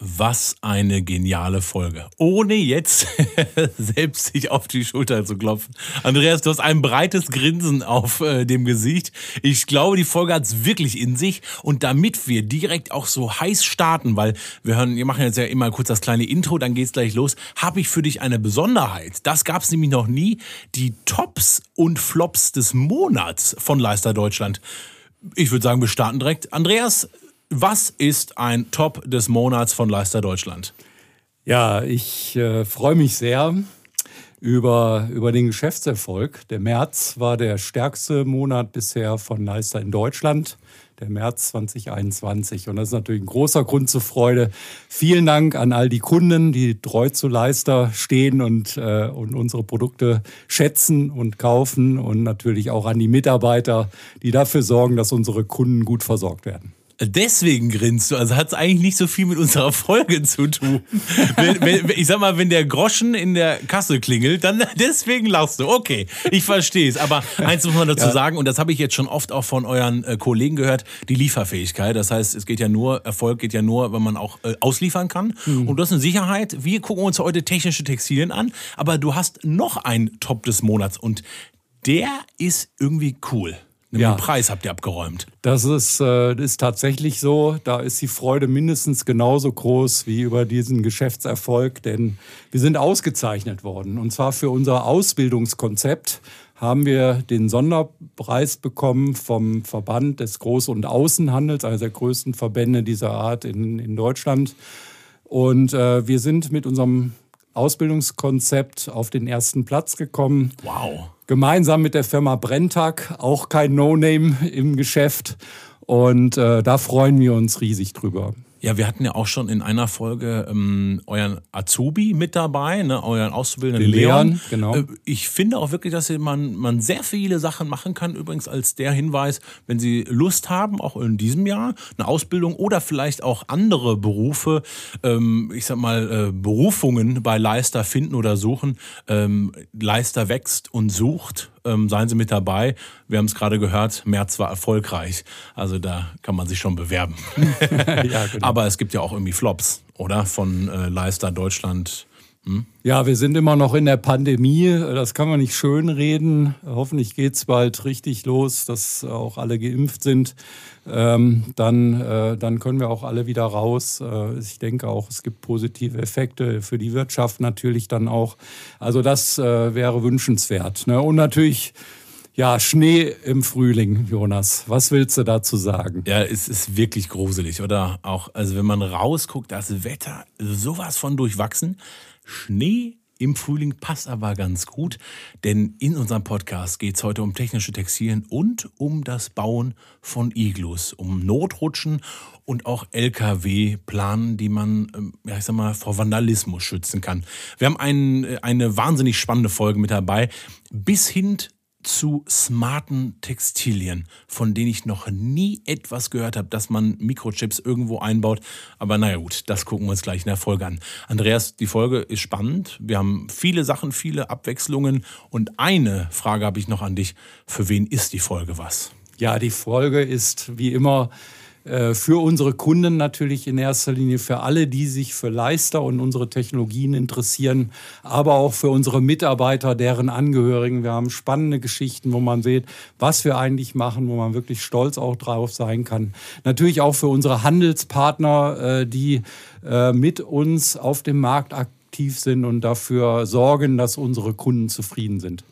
Was eine geniale Folge. Ohne jetzt selbst sich auf die Schulter zu klopfen. Andreas, du hast ein breites Grinsen auf äh, dem Gesicht. Ich glaube, die Folge hat es wirklich in sich. Und damit wir direkt auch so heiß starten, weil wir hören, wir machen jetzt ja immer kurz das kleine Intro, dann geht's gleich los, habe ich für dich eine Besonderheit. Das gab es nämlich noch nie. Die Tops und Flops des Monats von Leister Deutschland. Ich würde sagen, wir starten direkt. Andreas, was ist ein Top des Monats von Leister Deutschland? Ja, ich äh, freue mich sehr über, über den Geschäftserfolg. Der März war der stärkste Monat bisher von Leister in Deutschland, der März 2021. Und das ist natürlich ein großer Grund zur Freude. Vielen Dank an all die Kunden, die treu zu Leister stehen und, äh, und unsere Produkte schätzen und kaufen. Und natürlich auch an die Mitarbeiter, die dafür sorgen, dass unsere Kunden gut versorgt werden. Deswegen grinst du. Also hat es eigentlich nicht so viel mit unserer Folge zu tun. wenn, wenn, ich sag mal, wenn der Groschen in der Kasse klingelt, dann deswegen lachst du. Okay, ich verstehe es. Aber eins muss man dazu ja. sagen, und das habe ich jetzt schon oft auch von euren äh, Kollegen gehört, die Lieferfähigkeit. Das heißt, es geht ja nur, Erfolg geht ja nur, wenn man auch äh, ausliefern kann. Mhm. Und das ist eine Sicherheit. Wir gucken uns heute technische Textilien an, aber du hast noch einen Top des Monats und der ist irgendwie cool. Ja. Den Preis habt ihr abgeräumt. Das ist, äh, ist tatsächlich so. Da ist die Freude mindestens genauso groß wie über diesen Geschäftserfolg, denn wir sind ausgezeichnet worden. Und zwar für unser Ausbildungskonzept haben wir den Sonderpreis bekommen vom Verband des Groß- und Außenhandels, einer der größten Verbände dieser Art in, in Deutschland. Und äh, wir sind mit unserem Ausbildungskonzept auf den ersten Platz gekommen. Wow gemeinsam mit der Firma Brenntag, auch kein No-Name im Geschäft. Und äh, da freuen wir uns riesig drüber. Ja, wir hatten ja auch schon in einer Folge ähm, euren Azubi mit dabei, ne, euren Auszubildenden Den Leon. Leon. Genau. Äh, ich finde auch wirklich, dass man, man sehr viele Sachen machen kann. Übrigens als der Hinweis, wenn Sie Lust haben, auch in diesem Jahr eine Ausbildung oder vielleicht auch andere Berufe, ähm, ich sag mal äh, Berufungen bei Leister finden oder suchen. Ähm, Leister wächst und sucht ähm, seien Sie mit dabei. Wir haben es gerade gehört, März war erfolgreich. Also da kann man sich schon bewerben. ja, genau. Aber es gibt ja auch irgendwie Flops, oder? Von äh, Leister Deutschland. Hm? Ja, wir sind immer noch in der Pandemie. Das kann man nicht schönreden. Hoffentlich geht es bald richtig los, dass auch alle geimpft sind. Ähm, dann, äh, dann können wir auch alle wieder raus. Äh, ich denke auch, es gibt positive Effekte für die Wirtschaft natürlich dann auch. Also das äh, wäre wünschenswert. Ne? Und natürlich ja, Schnee im Frühling, Jonas. Was willst du dazu sagen? Ja, es ist wirklich gruselig, oder? Auch, also wenn man rausguckt, das Wetter sowas von durchwachsen. Schnee im Frühling passt aber ganz gut, denn in unserem Podcast geht es heute um technische Textilien und um das Bauen von Iglus, um Notrutschen und auch LKW-Planen, die man, ähm, ja, ich sag mal, vor Vandalismus schützen kann. Wir haben ein, äh, eine wahnsinnig spannende Folge mit dabei, bis hin zu smarten Textilien, von denen ich noch nie etwas gehört habe, dass man Mikrochips irgendwo einbaut. Aber naja gut, das gucken wir uns gleich in der Folge an. Andreas, die Folge ist spannend. Wir haben viele Sachen, viele Abwechslungen. Und eine Frage habe ich noch an dich. Für wen ist die Folge was? Ja, die Folge ist wie immer für unsere Kunden natürlich in erster Linie, für alle, die sich für Leister und unsere Technologien interessieren, aber auch für unsere Mitarbeiter, deren Angehörigen. Wir haben spannende Geschichten, wo man sieht, was wir eigentlich machen, wo man wirklich stolz auch drauf sein kann. Natürlich auch für unsere Handelspartner, äh, die äh, mit uns auf dem Markt aktiv sind und dafür sorgen, dass unsere Kunden zufrieden sind.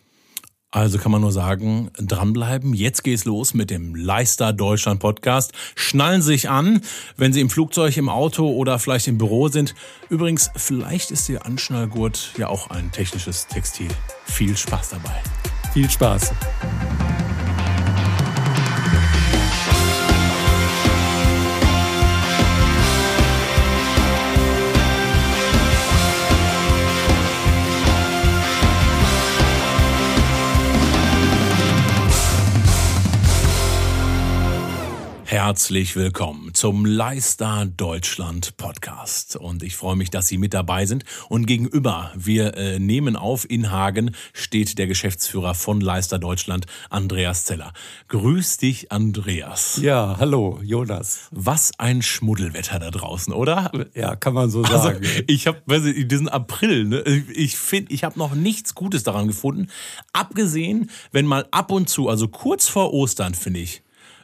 Also kann man nur sagen, dranbleiben. Jetzt geht's los mit dem Leister Deutschland Podcast. Schnallen Sie sich an, wenn Sie im Flugzeug, im Auto oder vielleicht im Büro sind. Übrigens, vielleicht ist Ihr Anschnallgurt ja auch ein technisches Textil. Viel Spaß dabei. Viel Spaß. Herzlich willkommen zum Leister Deutschland Podcast. Und ich freue mich, dass Sie mit dabei sind. Und gegenüber, wir äh, nehmen auf, in Hagen steht der Geschäftsführer von Leister Deutschland, Andreas Zeller. Grüß dich, Andreas. Ja, hallo, Jonas. Was ein Schmuddelwetter da draußen, oder? Ja, kann man so sagen. Also, ich habe, weiß ich, diesen April, ne, ich finde, ich habe noch nichts Gutes daran gefunden. Abgesehen, wenn mal ab und zu, also kurz vor Ostern, finde ich,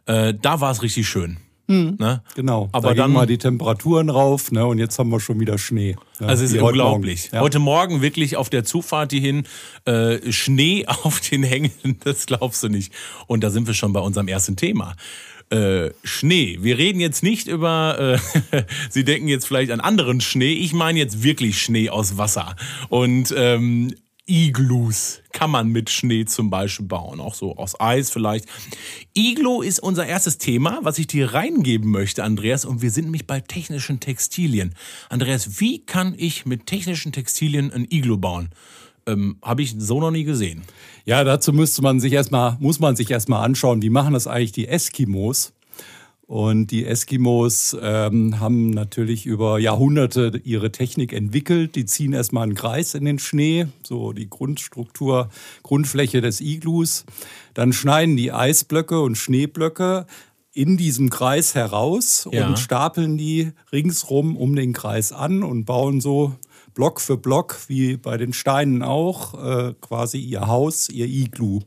äh, da war es richtig schön. Hm, ne? Genau. Aber da dann mal die Temperaturen rauf, ne? Und jetzt haben wir schon wieder Schnee. Ne? Also es ist unglaublich. Heute Morgen, ja. heute Morgen wirklich auf der Zufahrt hierhin äh, Schnee auf den Hängen, das glaubst du nicht. Und da sind wir schon bei unserem ersten Thema. Äh, Schnee. Wir reden jetzt nicht über, äh, Sie denken jetzt vielleicht an anderen Schnee. Ich meine jetzt wirklich Schnee aus Wasser. Und ähm, Iglus kann man mit Schnee zum Beispiel bauen, auch so aus Eis vielleicht. Iglo ist unser erstes Thema, was ich dir reingeben möchte, Andreas, und wir sind nämlich bei technischen Textilien. Andreas, wie kann ich mit technischen Textilien ein Iglo bauen? Ähm, Habe ich so noch nie gesehen. Ja, dazu müsste man sich erstmal, muss man sich erstmal anschauen, wie machen das eigentlich die Eskimos? Und die Eskimos ähm, haben natürlich über Jahrhunderte ihre Technik entwickelt. Die ziehen erstmal einen Kreis in den Schnee, so die Grundstruktur, Grundfläche des Iglus. Dann schneiden die Eisblöcke und Schneeblöcke in diesem Kreis heraus ja. und stapeln die ringsrum um den Kreis an und bauen so Block für Block, wie bei den Steinen auch, äh, quasi ihr Haus, ihr Iglu.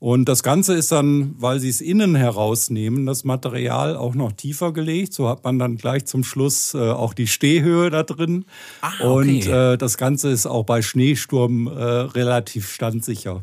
Und das Ganze ist dann, weil sie es innen herausnehmen, das Material auch noch tiefer gelegt. So hat man dann gleich zum Schluss äh, auch die Stehhöhe da drin. Ah, okay. Und äh, das Ganze ist auch bei Schneesturm äh, relativ standsicher.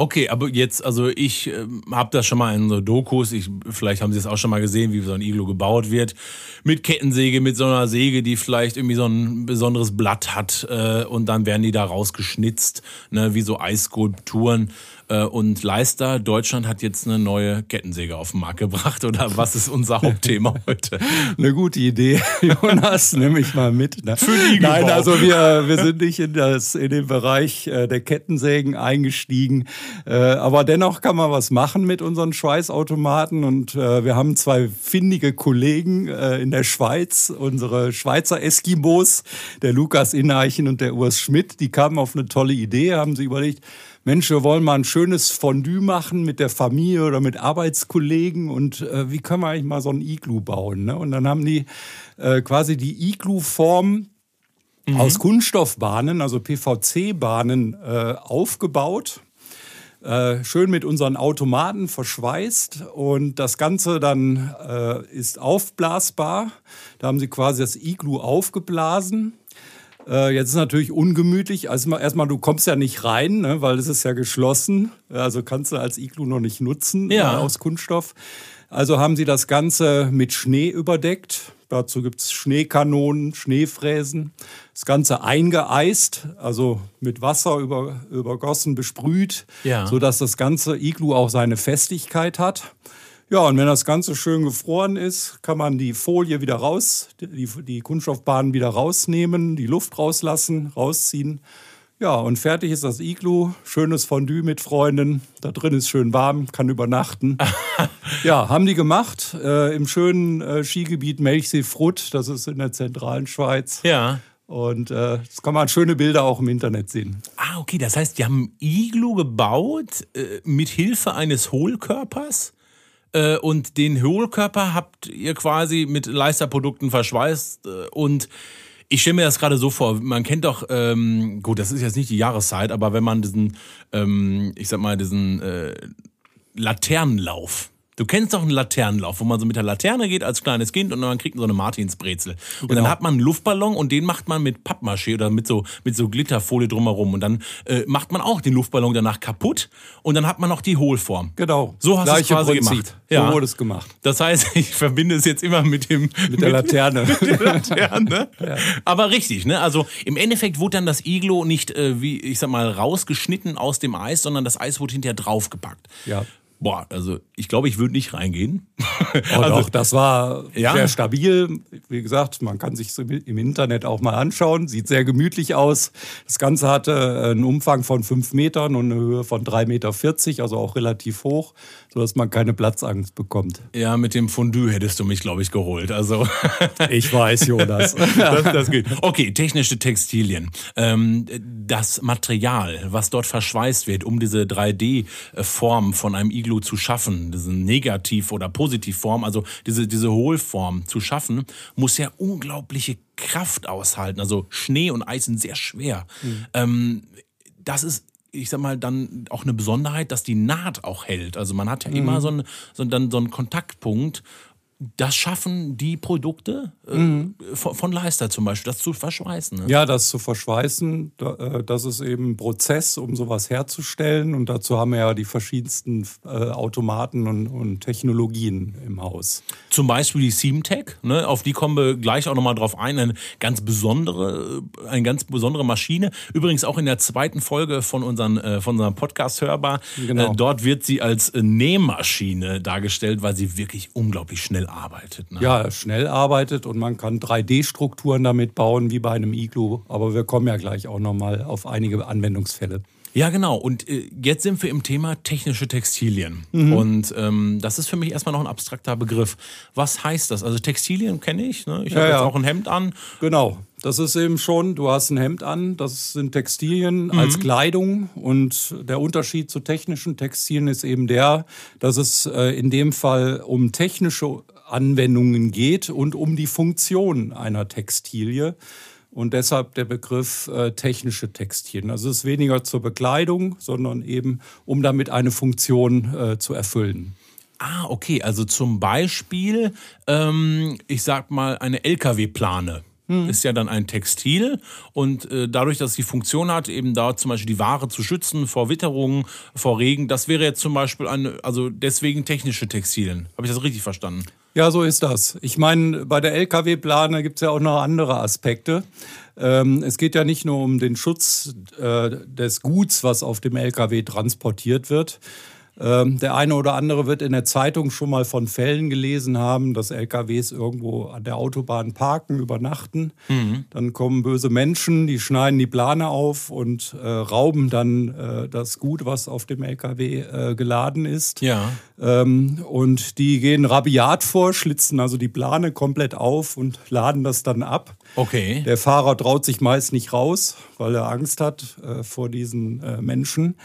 Okay, aber jetzt, also ich äh, habe das schon mal in so Dokus, ich, vielleicht haben Sie es auch schon mal gesehen, wie so ein Iglo gebaut wird. Mit Kettensäge, mit so einer Säge, die vielleicht irgendwie so ein besonderes Blatt hat äh, und dann werden die da rausgeschnitzt, ne, wie so Eisskulpturen. Äh, und Leister, Deutschland hat jetzt eine neue Kettensäge auf den Markt gebracht. Oder was ist unser Hauptthema heute? Eine gute Idee, Jonas, nehme ich mal mit. Ne? Für die Nein, also wir, wir sind nicht in, das, in den Bereich äh, der Kettensägen eingestiegen. Äh, aber dennoch kann man was machen mit unseren Schweißautomaten. Und wir haben zwei findige Kollegen in der Schweiz, unsere Schweizer Eskimos, der Lukas Ineichen und der Urs Schmidt. Die kamen auf eine tolle Idee, haben sie überlegt, Mensch, wir wollen mal ein schönes Fondue machen mit der Familie oder mit Arbeitskollegen und äh, wie können wir eigentlich mal so ein Iglu bauen? Ne? Und dann haben die äh, quasi die Iglu-Form mhm. aus Kunststoffbahnen, also PVC-Bahnen, äh, aufgebaut. Äh, schön mit unseren Automaten verschweißt und das Ganze dann äh, ist aufblasbar. Da haben sie quasi das Iglu aufgeblasen äh, jetzt ist natürlich ungemütlich. Also erstmal, du kommst ja nicht rein, ne, weil es ist ja geschlossen. Also kannst du als Iglu noch nicht nutzen ja. äh, aus Kunststoff. Also haben sie das Ganze mit Schnee überdeckt. Dazu gibt es Schneekanonen, Schneefräsen. Das Ganze eingeeist, also mit Wasser über, übergossen, besprüht, ja. sodass das ganze Iglu auch seine Festigkeit hat. Ja, und wenn das Ganze schön gefroren ist, kann man die Folie wieder raus, die, die Kunststoffbahnen wieder rausnehmen, die Luft rauslassen, rausziehen. Ja, und fertig ist das Iglu. Schönes Fondue mit Freunden. Da drin ist schön warm, kann übernachten. ja, haben die gemacht äh, im schönen äh, Skigebiet Melchsee-Frut. Das ist in der zentralen Schweiz. Ja. Und äh, das kann man schöne Bilder auch im Internet sehen. Ah, okay. Das heißt, die haben Iglu gebaut äh, mit Hilfe eines Hohlkörpers? Äh, und den Hohlkörper habt ihr quasi mit Leisterprodukten verschweißt äh, und ich stelle mir das gerade so vor, man kennt doch, ähm, gut, das ist jetzt nicht die Jahreszeit, aber wenn man diesen, ähm, ich sag mal, diesen äh, Laternenlauf, Du kennst doch einen Laternenlauf, wo man so mit der Laterne geht als kleines Kind und dann kriegt man so eine Martinsbrezel. Und genau. dann hat man einen Luftballon und den macht man mit Pappmaché oder mit so, mit so Glitterfolie drumherum. Und dann äh, macht man auch den Luftballon danach kaputt und dann hat man noch die Hohlform. Genau. So hast du es quasi Prinzip. gemacht. Ja. So wurde es gemacht. Das heißt, ich verbinde es jetzt immer mit dem... Mit der Laterne. mit der Laterne. ja. Aber richtig, ne? Also im Endeffekt wurde dann das Iglo nicht, äh, wie ich sag mal, rausgeschnitten aus dem Eis, sondern das Eis wurde hinterher draufgepackt. Ja. Boah, also ich glaube, ich würde nicht reingehen. Oh, also, doch, das war ja. sehr stabil. Wie gesagt, man kann sich im Internet auch mal anschauen. Sieht sehr gemütlich aus. Das Ganze hatte einen Umfang von fünf Metern und eine Höhe von 3,40 Meter, also auch relativ hoch, sodass man keine Platzangst bekommt. Ja, mit dem Fondue hättest du mich, glaube ich, geholt. Also ich weiß, Jonas. das, das geht. Okay, technische Textilien. Ähm, das Material, was dort verschweißt wird, um diese 3D-Form von einem Igel Iglu zu schaffen, diese Negativ- oder Positivform, also diese, diese Hohlform zu schaffen, muss ja unglaubliche Kraft aushalten. Also Schnee und Eis sind sehr schwer. Mhm. Ähm, das ist ich sag mal, dann auch eine Besonderheit, dass die Naht auch hält. Also man hat ja mhm. immer so einen, so, dann, so einen Kontaktpunkt das schaffen die Produkte äh, mhm. von, von, Leister zum Beispiel, das zu verschweißen. Ne? Ja, das zu verschweißen, äh, das ist eben ein Prozess, um sowas herzustellen. Und dazu haben wir ja die verschiedensten äh, Automaten und, und, Technologien im Haus. Zum Beispiel die Seamtech, ne? auf die kommen wir gleich auch nochmal drauf ein. Eine ganz besondere, äh, eine ganz besondere Maschine. Übrigens auch in der zweiten Folge von, unseren, äh, von unserem Podcast hörbar. Genau. Äh, dort wird sie als Nähmaschine dargestellt, weil sie wirklich unglaublich schnell arbeitet. Ne? Ja, schnell arbeitet und man kann 3D-Strukturen damit bauen, wie bei einem Iglu. Aber wir kommen ja gleich auch nochmal auf einige Anwendungsfälle. Ja, genau. Und äh, jetzt sind wir im Thema technische Textilien. Mhm. Und ähm, das ist für mich erstmal noch ein abstrakter Begriff. Was heißt das? Also Textilien kenne ich. Ne? Ich ja, habe jetzt ja. auch ein Hemd an. Genau. Das ist eben schon, du hast ein Hemd an, das sind Textilien mhm. als Kleidung und der Unterschied zu technischen Textilien ist eben der, dass es äh, in dem Fall um technische Anwendungen geht und um die Funktion einer Textilie. Und deshalb der Begriff äh, technische Textilien. Also es ist weniger zur Bekleidung, sondern eben, um damit eine Funktion äh, zu erfüllen. Ah, okay. Also zum Beispiel, ähm, ich sag mal, eine LKW-Plane. Hm. Ist ja dann ein Textil und äh, dadurch, dass die Funktion hat, eben da zum Beispiel die Ware zu schützen vor Witterungen, vor Regen, das wäre jetzt zum Beispiel eine, also deswegen technische Textilien. Habe ich das richtig verstanden? Ja, so ist das. Ich meine, bei der Lkw-Plane gibt es ja auch noch andere Aspekte. Ähm, es geht ja nicht nur um den Schutz äh, des Guts, was auf dem Lkw transportiert wird, ähm, der eine oder andere wird in der Zeitung schon mal von Fällen gelesen haben, dass LKWs irgendwo an der Autobahn parken, übernachten. Mhm. Dann kommen böse Menschen, die schneiden die Plane auf und äh, rauben dann äh, das Gut, was auf dem LKW äh, geladen ist. Ja. Ähm, und die gehen rabiat vor, schlitzen also die Plane komplett auf und laden das dann ab. Okay. Der Fahrer traut sich meist nicht raus, weil er Angst hat äh, vor diesen äh, Menschen.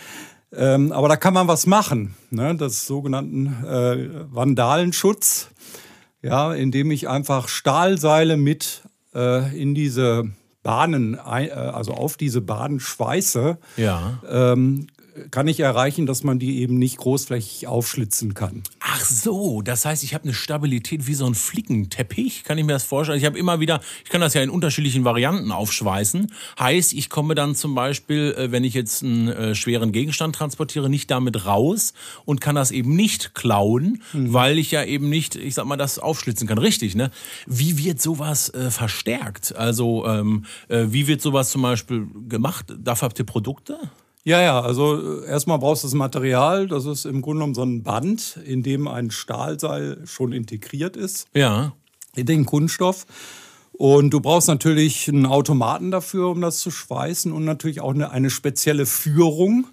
Ähm, aber da kann man was machen, ne? das sogenannten äh, Vandalenschutz, ja, indem ich einfach Stahlseile mit äh, in diese Bahnen, äh, also auf diese Bahnen schweiße. Ja. Ähm, kann ich erreichen, dass man die eben nicht großflächig aufschlitzen kann. Ach so, das heißt, ich habe eine Stabilität wie so ein Flickenteppich, kann ich mir das vorstellen? Ich habe immer wieder, ich kann das ja in unterschiedlichen Varianten aufschweißen. Heißt, ich komme dann zum Beispiel, äh, wenn ich jetzt einen äh, schweren Gegenstand transportiere, nicht damit raus und kann das eben nicht klauen, mhm. weil ich ja eben nicht, ich sag mal, das aufschlitzen kann. Richtig, ne? Wie wird sowas äh, verstärkt? Also, ähm, äh, wie wird sowas zum Beispiel gemacht? Dafür habt ihr Produkte? Ja, ja, also äh, erstmal brauchst du das Material. Das ist im Grunde genommen so ein Band, in dem ein Stahlseil schon integriert ist. Ja. In den Kunststoff. Und du brauchst natürlich einen Automaten dafür, um das zu schweißen und natürlich auch eine, eine spezielle Führung,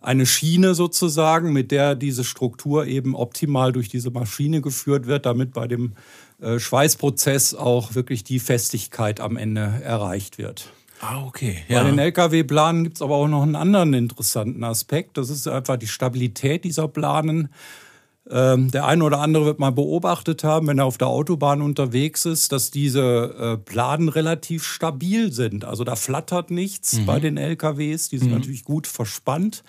eine Schiene sozusagen, mit der diese Struktur eben optimal durch diese Maschine geführt wird, damit bei dem äh, Schweißprozess auch wirklich die Festigkeit am Ende erreicht wird. Ah, okay. Ja. Bei den Lkw-Planen gibt es aber auch noch einen anderen interessanten Aspekt. Das ist einfach die Stabilität dieser Planen. Ähm, der eine oder andere wird mal beobachtet haben, wenn er auf der Autobahn unterwegs ist, dass diese äh, Planen relativ stabil sind. Also da flattert nichts mhm. bei den LKWs. Die sind mhm. natürlich gut verspannt.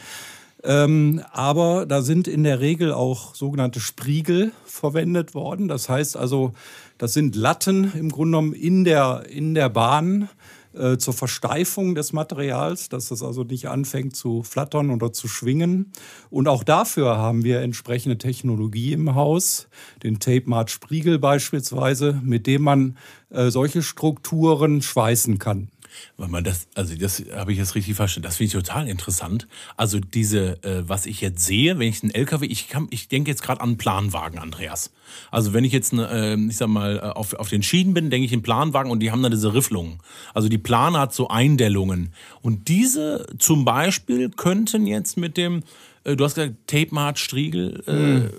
Ähm, aber da sind in der Regel auch sogenannte Spriegel verwendet worden. Das heißt also, das sind Latten im Grunde genommen in der, in der Bahn, äh, zur Versteifung des Materials, dass es also nicht anfängt zu flattern oder zu schwingen. Und auch dafür haben wir entsprechende Technologie im Haus, den Tape Mart Spriegel beispielsweise, mit dem man äh, solche Strukturen schweißen kann. Warte mal, das, also das habe ich jetzt richtig verstanden. Das finde ich total interessant. Also diese, äh, was ich jetzt sehe, wenn ich einen LKW, ich kann, ich denke jetzt gerade an einen Planwagen, Andreas. Also wenn ich jetzt, äh, ich sag mal, äh, auf, auf den Schienen bin, denke ich in Planwagen und die haben dann diese Rifflungen. Also die Plane hat so Eindellungen. Und diese zum Beispiel könnten jetzt mit dem, äh, du hast gesagt, Tape Mart Striegel, äh, hm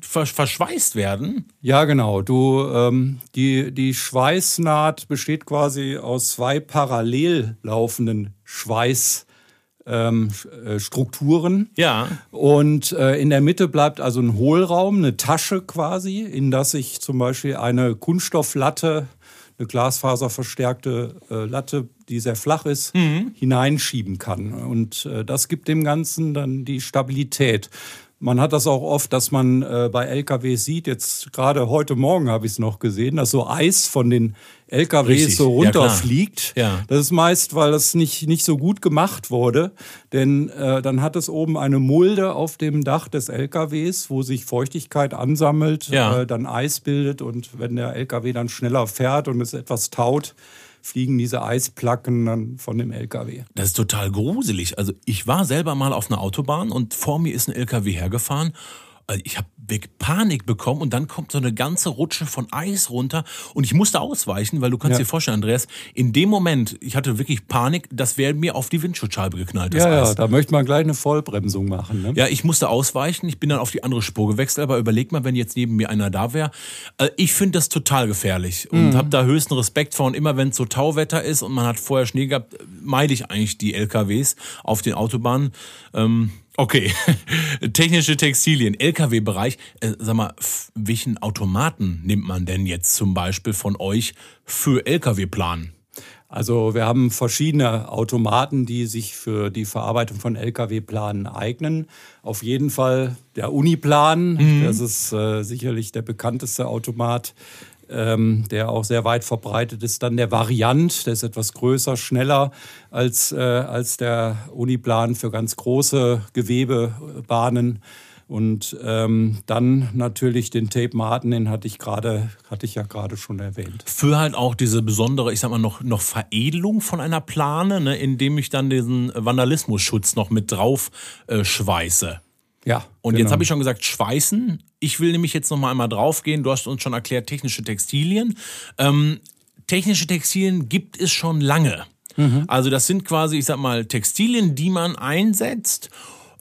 verschweißt werden. Ja, genau. Du, ähm, die, die Schweißnaht besteht quasi aus zwei parallel laufenden Schweißstrukturen. Ähm, äh, ja. Und äh, in der Mitte bleibt also ein Hohlraum, eine Tasche quasi, in das ich zum Beispiel eine Kunststofflatte, eine glasfaserverstärkte äh, Latte, die sehr flach ist, mhm. hineinschieben kann. Und äh, das gibt dem Ganzen dann die Stabilität. Man hat das auch oft, dass man äh, bei LKWs sieht, jetzt gerade heute Morgen habe ich es noch gesehen, dass so Eis von den LKWs Richtig. so runterfliegt. Ja, ja. Das ist meist, weil das nicht, nicht so gut gemacht wurde. Denn äh, dann hat es oben eine Mulde auf dem Dach des LKWs, wo sich Feuchtigkeit ansammelt, ja. äh, dann Eis bildet und wenn der LKW dann schneller fährt und es etwas taut, fliegen diese Eisplacken dann von dem LKW. Das ist total gruselig. Also ich war selber mal auf einer Autobahn und vor mir ist ein LKW hergefahren. Also ich habe Panik bekommen und dann kommt so eine ganze Rutsche von Eis runter und ich musste ausweichen, weil du kannst ja. dir vorstellen, Andreas, in dem Moment, ich hatte wirklich Panik, das wäre mir auf die Windschutzscheibe geknallt. ja, Eis. ja, da möchte man gleich eine Vollbremsung machen. Ne? Ja, ich musste ausweichen, ich bin dann auf die andere Spur gewechselt, aber überleg mal, wenn jetzt neben mir einer da wäre. Äh, ich finde das total gefährlich und mhm. habe da höchsten Respekt vor und immer wenn es so Tauwetter ist und man hat vorher Schnee gehabt, meide ich eigentlich die LKWs auf den Autobahnen. Ähm, Okay, technische Textilien, Lkw-Bereich. Äh, sag mal, welchen Automaten nimmt man denn jetzt zum Beispiel von euch für Lkw-Planen? Also wir haben verschiedene Automaten, die sich für die Verarbeitung von Lkw-Planen eignen. Auf jeden Fall der Uniplan, mhm. das ist äh, sicherlich der bekannteste Automat ähm, der auch sehr weit verbreitet ist. Dann der Variant, der ist etwas größer, schneller als, äh, als der Uniplan für ganz große Gewebebahnen. Und ähm, dann natürlich den Tape Martin, den hatte ich gerade, hatte ich ja gerade schon erwähnt. Für halt auch diese besondere, ich sag mal, noch, noch Veredelung von einer Plane, ne, indem ich dann diesen Vandalismusschutz noch mit drauf äh, schweiße. Ja. Und genau. jetzt habe ich schon gesagt, schweißen. Ich will nämlich jetzt noch mal einmal draufgehen. Du hast uns schon erklärt, technische Textilien. Ähm, technische Textilien gibt es schon lange. Mhm. Also das sind quasi, ich sag mal, Textilien, die man einsetzt,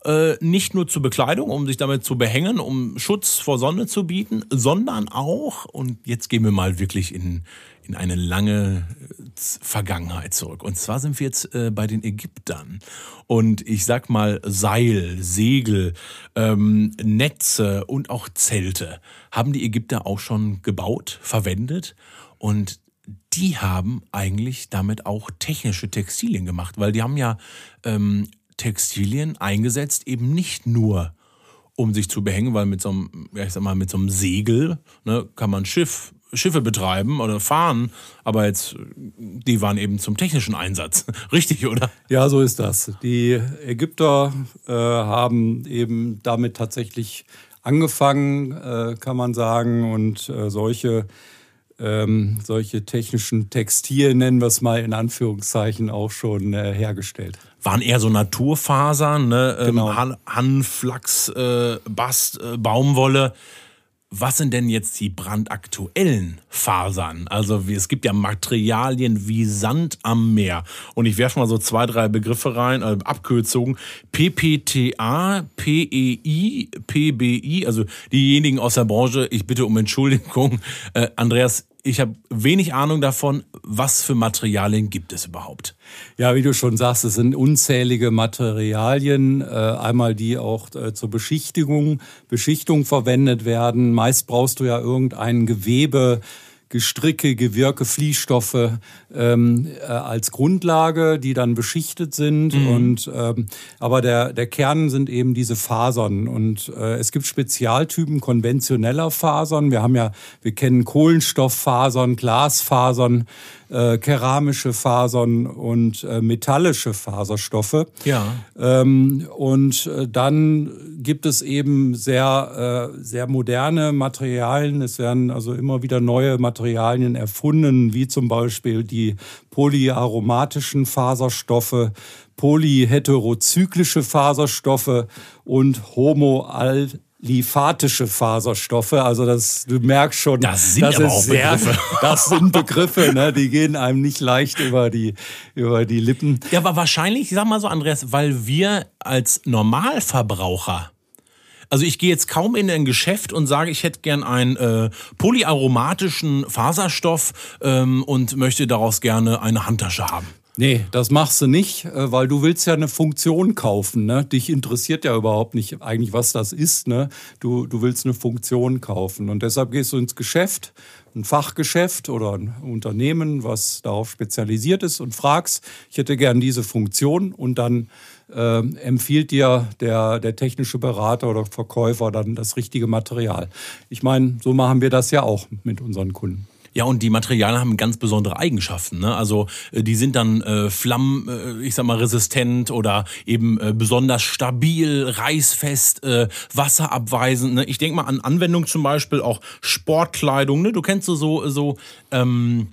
äh, nicht nur zur Bekleidung, um sich damit zu behängen, um Schutz vor Sonne zu bieten, sondern auch, und jetzt gehen wir mal wirklich in, in eine lange äh, Vergangenheit zurück. Und zwar sind wir jetzt äh, bei den Ägyptern. Und ich sag mal, Seil, Segel, ähm, Netze und auch Zelte haben die Ägypter auch schon gebaut, verwendet. Und die haben eigentlich damit auch technische Textilien gemacht, weil die haben ja ähm, Textilien eingesetzt, eben nicht nur um sich zu behängen, weil mit so einem, ja, ich sag mal, mit so einem Segel ne, kann man Schiff Schiffe betreiben oder fahren, aber jetzt, die waren eben zum technischen Einsatz. Richtig, oder? Ja, so ist das. Die Ägypter äh, haben eben damit tatsächlich angefangen, äh, kann man sagen, und äh, solche, ähm, solche technischen Textilien, nennen wir es mal in Anführungszeichen, auch schon äh, hergestellt. Waren eher so Naturfasern, ne? Ähm, genau. Han Hanflachs, äh, Bast, äh, Baumwolle was sind denn jetzt die brandaktuellen Fasern? Also es gibt ja Materialien wie Sand am Meer. Und ich werfe mal so zwei, drei Begriffe rein, äh, Abkürzungen. PPTA, PEI, PBI, also diejenigen aus der Branche, ich bitte um Entschuldigung. Äh, Andreas, ich habe wenig Ahnung davon, was für Materialien gibt es überhaupt. Ja, wie du schon sagst, es sind unzählige Materialien, äh, einmal die auch äh, zur Beschichtigung, Beschichtung verwendet werden. Meist brauchst du ja irgendein Gewebe, Gestricke, Gewirke, Fließstoffe ähm, äh, als Grundlage, die dann beschichtet sind. Mhm. Und ähm, aber der, der Kern sind eben diese Fasern. Und äh, es gibt Spezialtypen konventioneller Fasern. Wir haben ja, wir kennen Kohlenstofffasern, Glasfasern äh, keramische Fasern und äh, metallische Faserstoffe. Ja. Ähm, und äh, dann gibt es eben sehr, äh, sehr moderne Materialien. Es werden also immer wieder neue Materialien erfunden, wie zum Beispiel die die polyaromatischen Faserstoffe, polyheterozyklische Faserstoffe und homoal lymphatische Faserstoffe. Also das, du merkst schon, das sind das aber auch sehr, Begriffe. Das sind Begriffe, ne? die gehen einem nicht leicht über die, über die Lippen. Ja, aber wahrscheinlich, ich sag mal so, Andreas, weil wir als Normalverbraucher also ich gehe jetzt kaum in ein Geschäft und sage, ich hätte gern einen äh, polyaromatischen Faserstoff ähm, und möchte daraus gerne eine Handtasche haben. Nee, das machst du nicht, äh, weil du willst ja eine Funktion kaufen. Ne? Dich interessiert ja überhaupt nicht eigentlich, was das ist. Ne? Du, du willst eine Funktion kaufen. Und deshalb gehst du ins Geschäft, ein Fachgeschäft oder ein Unternehmen, was darauf spezialisiert ist und fragst, ich hätte gern diese Funktion und dann äh, empfiehlt dir der, der technische Berater oder Verkäufer dann das richtige Material. Ich meine, so machen wir das ja auch mit unseren Kunden. Ja, und die Materialien haben ganz besondere Eigenschaften. Ne? Also äh, die sind dann äh, Flammen, äh, ich sag mal, resistent oder eben äh, besonders stabil, reißfest, äh, wasserabweisend. Ne? Ich denke mal an Anwendung zum Beispiel auch Sportkleidung. Ne? Du kennst so so so ähm,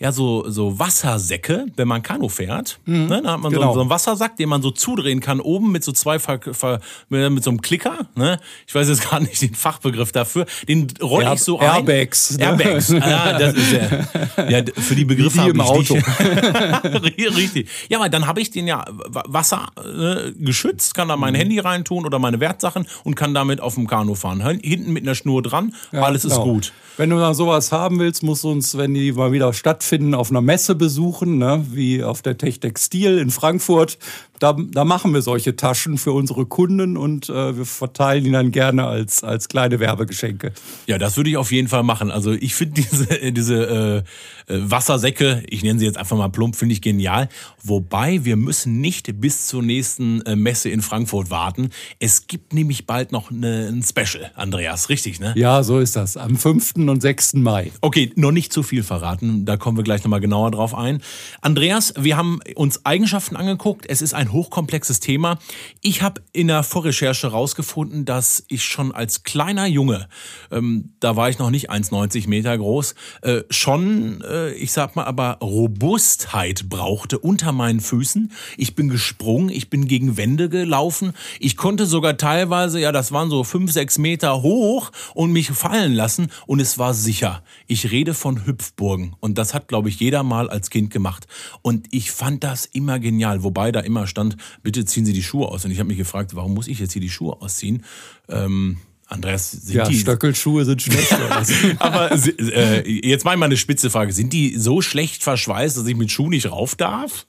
ja so, so Wassersäcke, wenn man Kanu fährt. Mhm. Ne, da hat man genau. so, so, einen Wassersack, den man so zudrehen kann, oben mit so zwei Ver, Ver, mit so einem Klicker. Ne? Ich weiß jetzt gar nicht den Fachbegriff dafür. Den roll Air, ich so ein. Airbags. Ne? Airbags. Ah, das ist ja, ja für die Begriffe Wie im Auto. Richtig. Ja, aber dann habe ich den ja Wasser äh, geschützt, kann da mein mhm. Handy reintun oder meine Wertsachen und kann damit auf dem Kanu fahren. Hinten mit einer Schnur dran, ja, alles genau. ist gut. Wenn du da sowas haben willst, musst du uns, wenn die mal wieder stattfinden, stattfinden, auf einer Messe besuchen, ne, wie auf der Tech Textil in Frankfurt. Da, da machen wir solche Taschen für unsere Kunden und äh, wir verteilen die dann gerne als, als kleine Werbegeschenke. Ja, das würde ich auf jeden Fall machen. Also ich finde diese, diese äh, äh, Wassersäcke, ich nenne sie jetzt einfach mal plump, finde ich genial. Wobei wir müssen nicht bis zur nächsten äh, Messe in Frankfurt warten. Es gibt nämlich bald noch eine, ein Special, Andreas, richtig, ne? Ja, so ist das. Am 5. und 6. Mai. Okay, noch nicht zu viel verraten. Da kommen wir gleich nochmal genauer drauf ein. Andreas, wir haben uns Eigenschaften angeguckt. Es ist ein hochkomplexes Thema. Ich habe in der Vorrecherche herausgefunden, dass ich schon als kleiner Junge, ähm, da war ich noch nicht 1,90 Meter groß, äh, schon, äh, ich sag mal, aber Robustheit brauchte unter meinen Füßen. Ich bin gesprungen, ich bin gegen Wände gelaufen. Ich konnte sogar teilweise, ja, das waren so fünf, sechs Meter hoch und mich fallen lassen und es war sicher. Ich rede von Hüpfburgen und das hat, glaube ich, jeder mal als Kind gemacht. Und ich fand das immer genial, wobei da immer stand, bitte ziehen Sie die Schuhe aus. Und ich habe mich gefragt, warum muss ich jetzt hier die Schuhe ausziehen? Ähm, Andreas, sind ja, die. Stöckelschuhe sind schlecht. Aber äh, jetzt mal eine spitze Frage. Sind die so schlecht verschweißt, dass ich mit Schuhen nicht rauf darf?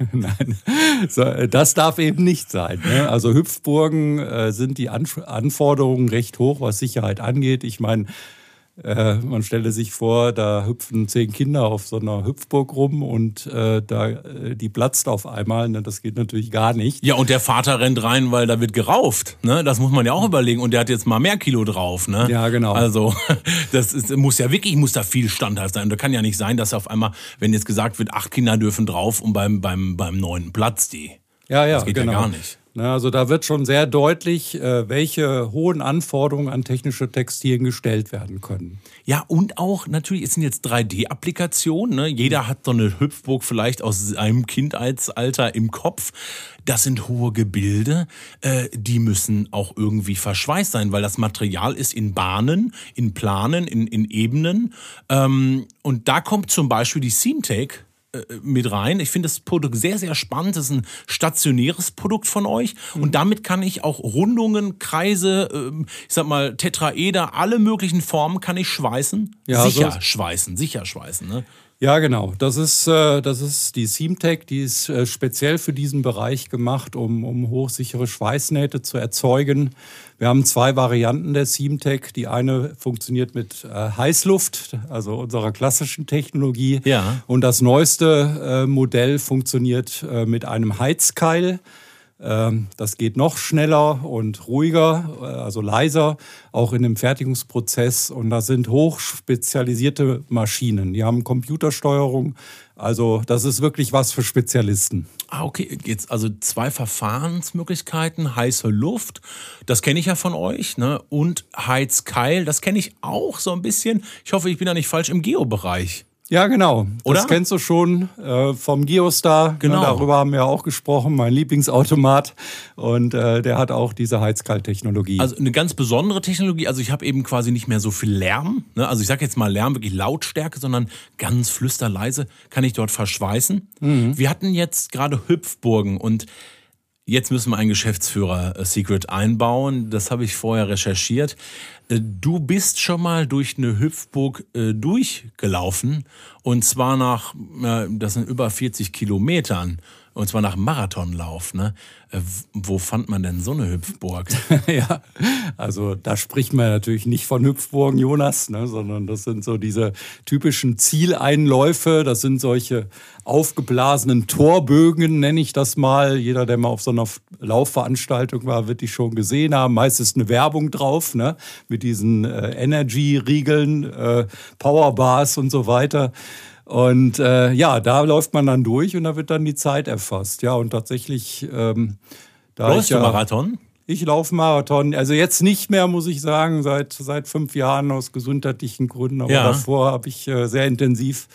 Nein, so, das darf eben nicht sein. Ne? Also Hüpfburgen äh, sind die Anf Anforderungen recht hoch, was Sicherheit angeht. Ich meine, äh, man stelle sich vor, da hüpfen zehn Kinder auf so einer Hüpfburg rum und äh, da äh, die platzt auf einmal. Ne? Das geht natürlich gar nicht. Ja, und der Vater rennt rein, weil da wird gerauft. Ne? Das muss man ja auch überlegen. Und der hat jetzt mal mehr Kilo drauf. Ne? Ja, genau. Also das ist, muss ja wirklich, muss da viel standhaft sein. Und da kann ja nicht sein, dass auf einmal, wenn jetzt gesagt wird, acht Kinder dürfen drauf und beim, beim, beim neuen Platz die. Ja, ja, das geht genau. ja gar nicht. Ne, also da wird schon sehr deutlich, äh, welche hohen Anforderungen an technische Textilien gestellt werden können. Ja, und auch natürlich, es sind jetzt 3D-Applikationen. Ne? Jeder hat so eine Hüpfburg vielleicht aus seinem Kindheitsalter im Kopf. Das sind hohe Gebilde, äh, die müssen auch irgendwie verschweißt sein, weil das Material ist in Bahnen, in Planen, in, in Ebenen. Ähm, und da kommt zum Beispiel die Seamtech äh, mit rein. Ich finde das Produkt sehr, sehr spannend. Das ist ein stationäres Produkt von euch. Und mhm. damit kann ich auch Rundungen, Kreise, ähm, ich sag mal Tetraeder, alle möglichen Formen kann ich schweißen. Ja, sicher so schweißen, sicher schweißen. Ne? Ja, genau. Das ist, äh, das ist die Seamtech, die ist äh, speziell für diesen Bereich gemacht, um, um hochsichere Schweißnähte zu erzeugen. Wir haben zwei Varianten der Seamtech. Die eine funktioniert mit äh, Heißluft, also unserer klassischen Technologie. Ja. Und das neueste äh, Modell funktioniert äh, mit einem Heizkeil. Ähm, das geht noch schneller und ruhiger, äh, also leiser, auch in dem Fertigungsprozess. Und das sind hochspezialisierte Maschinen. Die haben Computersteuerung. Also das ist wirklich was für Spezialisten. Ah, okay. Jetzt also zwei Verfahrensmöglichkeiten. Heiße Luft, das kenne ich ja von euch. Ne? Und Heizkeil, das kenne ich auch so ein bisschen. Ich hoffe, ich bin da nicht falsch im Geobereich. Ja, genau. Oder? Das kennst du schon äh, vom Geostar. Genau. Ne, darüber haben wir auch gesprochen, mein Lieblingsautomat. Und äh, der hat auch diese Heizkalttechnologie. Also eine ganz besondere Technologie. Also ich habe eben quasi nicht mehr so viel Lärm. Ne? Also ich sage jetzt mal Lärm, wirklich Lautstärke, sondern ganz flüsterleise kann ich dort verschweißen. Wir hatten jetzt gerade Hüpfburgen und Jetzt müssen wir einen Geschäftsführer-Secret einbauen. Das habe ich vorher recherchiert. Äh, Du bist schon mal durch eine Hüpfburg äh, durchgelaufen und zwar nach, äh, das sind über 40 Kilometern und zwar nach Marathonlauf. Ne? Äh, wo fand man denn so eine Hüpfburg? ja, also da spricht man natürlich nicht von Hüpfburgen, Jonas, ne, sondern das sind so diese typischen Zieleinläufe. Das sind solche aufgeblasenen Torbögen, nenne ich das mal. Jeder, der mal auf so einer Laufveranstaltung war, wird die schon gesehen haben. Meist ist eine Werbung drauf, ne, mit diesen äh, Energy-Riegeln, äh, Powerbars und so weiter. Und äh, ja, da läuft man dann durch und da wird dann die Zeit erfasst. Ja, und tatsächlich. Ähm, da Läufst ich du ja, Marathon? ich laufe Marathon. Also jetzt nicht mehr, muss ich sagen, seit, seit fünf Jahren aus gesundheitlichen Gründen. Aber Ja. davor habe ich äh, sehr intensiv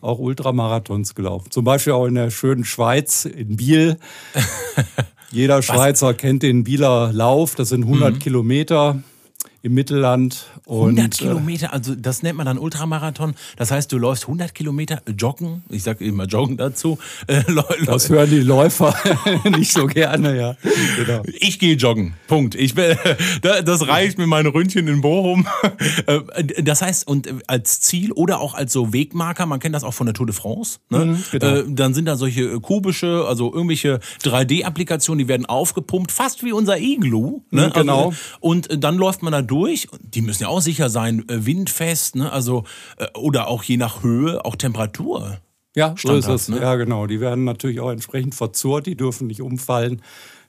auch Ultramarathons gelaufen. Zum Beispiel auch in der schönen Schweiz, in Biel. Jeder Schweizer kennt den Bieler Lauf. Das sind 100 Mhm. Kilometer im Mittelland. Und, 100 äh, Kilometer, also das nennt man dann Ultramarathon. Das heißt, du läufst 100 Kilometer joggen. Ich sage immer joggen dazu. Äh, Das hören die Läufer nicht so gerne, ja. Genau. Ich gehe joggen. Punkt. Ich bin, da- das reicht mit meinen Ründchen in Bochum. Äh, Das heißt, und als Ziel oder auch als so Wegmarker, man kennt das auch von der Tour de France, ne? Mhm, genau. Äh, dann sind da solche kubische, also irgendwelche 3D-Applikationen, die werden aufgepumpt, fast wie unser Igloo. Ne? Mhm, genau. Also, und äh, dann läuft man da durch. Die müssen ja auch sicher sein, äh, windfest, ne? also äh, oder auch je nach Höhe, auch Temperatur. Ja, so ist es. ne? Ja, genau. Die werden natürlich auch entsprechend verzurrt, die dürfen nicht umfallen.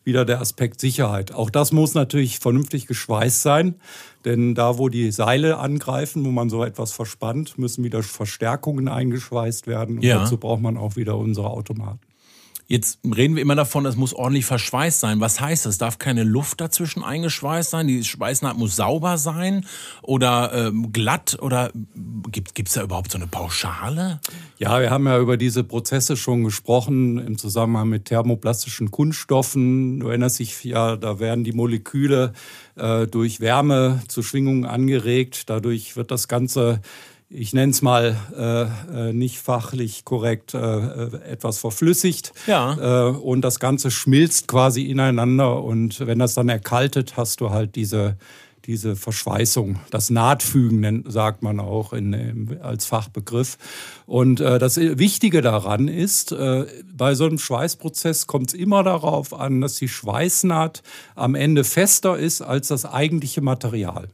Wieder der Aspekt Sicherheit. Auch das muss natürlich vernünftig geschweißt sein, denn da, wo die Seile angreifen, wo man so etwas verspannt, müssen wieder Verstärkungen eingeschweißt werden. Und Ja. dazu braucht man auch wieder unsere Automaten. Jetzt reden wir immer davon, es muss ordentlich verschweißt sein. Was heißt das? Darf keine Luft dazwischen eingeschweißt sein? Die Schweißnaht muss sauber sein oder ähm, glatt? Oder gibt es da überhaupt so eine Pauschale? Ja, wir haben ja über diese Prozesse schon gesprochen im Zusammenhang mit thermoplastischen Kunststoffen. Du erinnerst dich ja, da werden die Moleküle äh, durch Wärme zu Schwingungen angeregt. Dadurch wird das Ganze, ich nenne es mal äh, äh, nicht fachlich korrekt, äh, äh, etwas verflüssigt. Ja. Äh, und das Ganze schmilzt quasi ineinander. Und wenn das dann erkaltet, hast du halt diese diese Verschweißung, das Nahtfügen nennt, sagt man auch in, im- als Fachbegriff. Und äh, das Wichtige daran ist, äh, bei so einem Schweißprozess kommt es immer darauf an, dass die Schweißnaht am Ende fester ist als das eigentliche Material.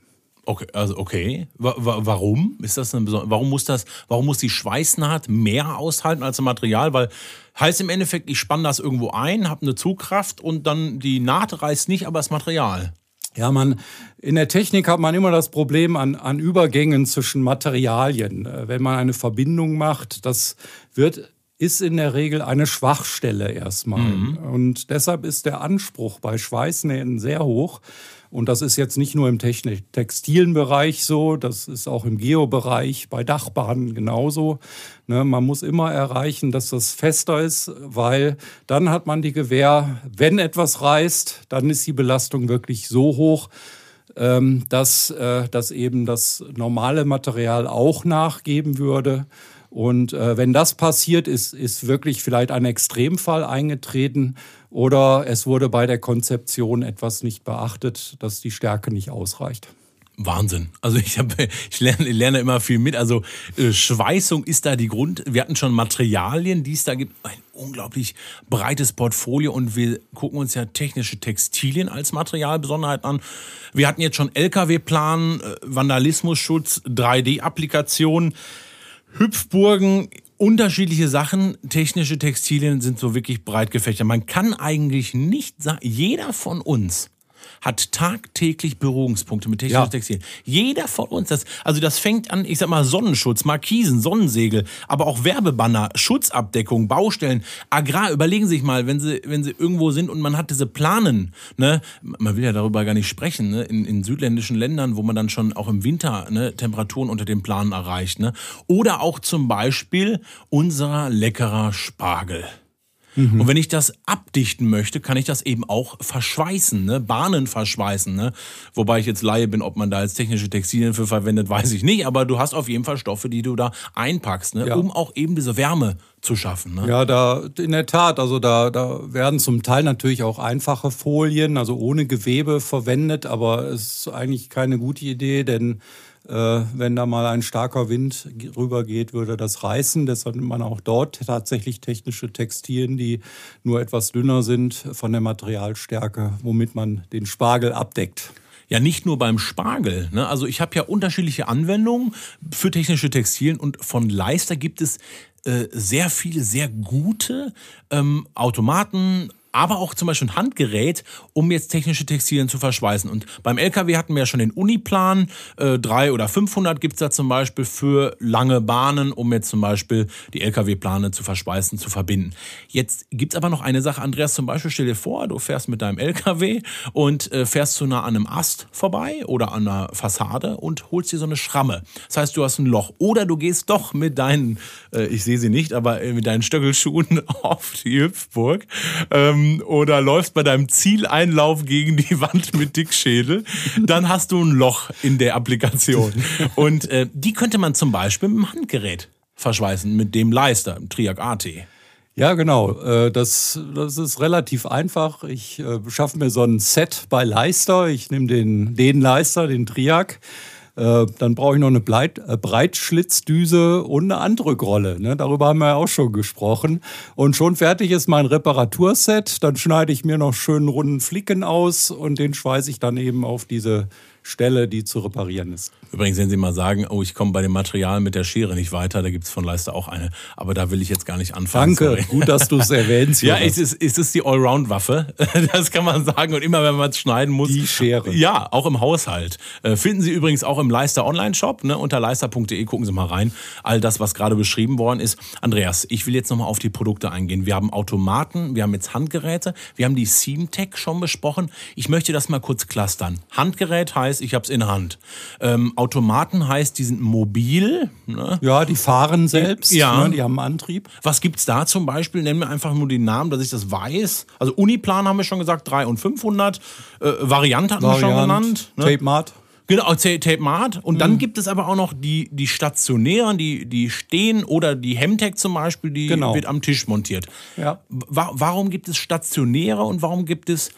Okay, also okay. Wa wa warum ist das eine Warum muss das? Warum muss die Schweißnaht mehr aushalten als ein Material? Weil heißt im Endeffekt, ich spanne das irgendwo ein, habe eine Zugkraft und dann die Naht reißt nicht, aber das Material. Ja, man, in der Technik hat man immer das Problem an, an Übergängen zwischen Materialien. Äh, Wenn man eine Verbindung macht, das wird, ist in der Regel eine Schwachstelle erstmal. Und deshalb ist der Anspruch bei Schweißnähten sehr hoch. Und das ist jetzt nicht nur im textilen Bereich so, das ist auch im Geobereich, bei Dachbahnen genauso. Ne, man muss immer erreichen, dass das fester ist, weil dann hat man die Gewähr, wenn etwas reißt, dann ist die Belastung wirklich so hoch, ähm, dass, äh, dass eben das normale Material auch nachgeben würde. Und äh, wenn das passiert, ist, ist wirklich vielleicht ein Extremfall eingetreten oder es wurde bei der Konzeption etwas nicht beachtet, dass die Stärke nicht ausreicht. Wahnsinn. Also ich habe, ich lerne, lerne immer viel mit. Also äh, Schweißung ist da die Grund. Wir hatten schon Materialien, die es da gibt. Ein unglaublich breites Portfolio und wir gucken uns ja technische Textilien als Materialbesonderheit an. Wir hatten jetzt schon LKW-Plan, äh, Vandalismusschutz, 3D-Applikationen, Hüpfburgen, unterschiedliche Sachen. Technische Textilien sind so wirklich breit gefächert. Man kann eigentlich nicht sagen, jeder von uns hat tagtäglich Berührungspunkte mit technischen Ja. Textilien. Jeder von uns, das, also das fängt an, ich sag mal, Sonnenschutz, Markisen, Sonnensegel, aber auch Werbebanner, Schutzabdeckung, Baustellen, Agrar. Überlegen Sie sich mal, wenn Sie, wenn Sie irgendwo sind und man hat diese Planen, ne, man will ja darüber gar nicht sprechen, ne, in, in südländischen Ländern, wo man dann schon auch im Winter ne, Temperaturen unter den Planen erreicht, ne, oder auch zum Beispiel unser leckerer Spargel. Und wenn ich das abdichten möchte, kann ich das eben auch verschweißen, ne? Bahnen verschweißen, ne? Wobei ich jetzt Laie bin, ob man da jetzt technische Textilien für verwendet, weiß ich nicht. Aber du hast auf jeden Fall Stoffe, die du da einpackst, ne? Ja. Um auch eben diese Wärme zu schaffen. Ne? Ja, da in der Tat, also da, da werden zum Teil natürlich auch einfache Folien, also ohne Gewebe verwendet, aber es ist eigentlich keine gute Idee, denn wenn da mal ein starker Wind ge- rübergeht, würde das reißen. Deshalb nimmt man auch dort tatsächlich technische Textilien, die nur etwas dünner sind von der Materialstärke, womit man den Spargel abdeckt. Ja, nicht nur beim Spargel. Ne? Also ich habe ja unterschiedliche Anwendungen für technische Textilien und von Leister gibt es äh, sehr viele, sehr gute ähm, Automaten, aber auch zum Beispiel ein Handgerät, um jetzt technische Textilien zu verschweißen. Und beim LKW hatten wir ja schon den Uniplan, äh, 300 oder 500 gibt's da zum Beispiel für lange Bahnen, um jetzt zum Beispiel die LKW-Plane zu verschweißen, zu verbinden. Jetzt gibt's aber noch eine Sache, Andreas, zum Beispiel stell dir vor, du fährst mit deinem LKW und äh, fährst zu nah an einem Ast vorbei oder an einer Fassade und holst dir so eine Schramme. Das heißt, du hast ein Loch. Oder du gehst doch mit deinen, äh, ich sehe sie nicht, aber äh, mit deinen Stöckelschuhen auf die Hüpfburg ähm, oder läufst bei deinem Zieleinlauf gegen die Wand mit Dickschädel, dann hast du ein Loch in der Applikation. Und äh, die könnte man zum Beispiel mit dem Handgerät verschweißen, mit dem Leister, im Triac AT. Ja, genau. Äh, Das, das ist relativ einfach. Ich äh, schaffe mir so ein Set bei Leister. Ich nehme den, den Leister, den Triac. Äh, Dann brauche ich noch eine Bleit, äh, Breitschlitzdüse und eine Andrückrolle. Ne? Darüber haben wir ja auch schon gesprochen. Und schon fertig ist mein Reparaturset. Dann schneide ich mir noch schön runden Flicken aus und den schweiße ich dann eben auf diese Stelle, die zu reparieren ist. Übrigens, wenn Sie mal sagen, oh, ich komme bei dem Material mit der Schere nicht weiter, da gibt's von Leister auch eine. Aber da will ich jetzt gar nicht anfangen. Danke, sorry. gut, dass du es erwähnst. Ja, es ist, es ist die Allround-Waffe. Das kann man sagen. Und immer, wenn man es schneiden muss. Die Schere. Ja, auch im Haushalt. Äh, Finden Sie übrigens auch im Leister Online-Shop. Ne? Unter leister.de gucken Sie mal rein. All das, was gerade beschrieben worden ist. Andreas, ich will jetzt nochmal auf die Produkte eingehen. Wir haben Automaten, wir haben jetzt Handgeräte, wir haben die Seamtech schon besprochen. Ich möchte das mal kurz clustern. Handgerät heißt, ich habe es in Hand. Ähm, Automaten heißt, die sind mobil. Ne? Ja, die fahren selbst, Ja. ne, die haben Antrieb. Was gibt's da zum Beispiel? Nenn mir einfach nur den Namen, dass ich das weiß. Also Uniplan haben wir schon gesagt, 3 und 500. Äh, Variante hatten wir schon genannt. Ne? Tape Mart. Genau, Ta- Tape Mart. Und dann gibt es aber auch noch die, die stationären, die, die stehen oder die Hemtech zum Beispiel, die Genau. wird am Tisch montiert. Ja. Wa warum gibt es stationäre und warum gibt es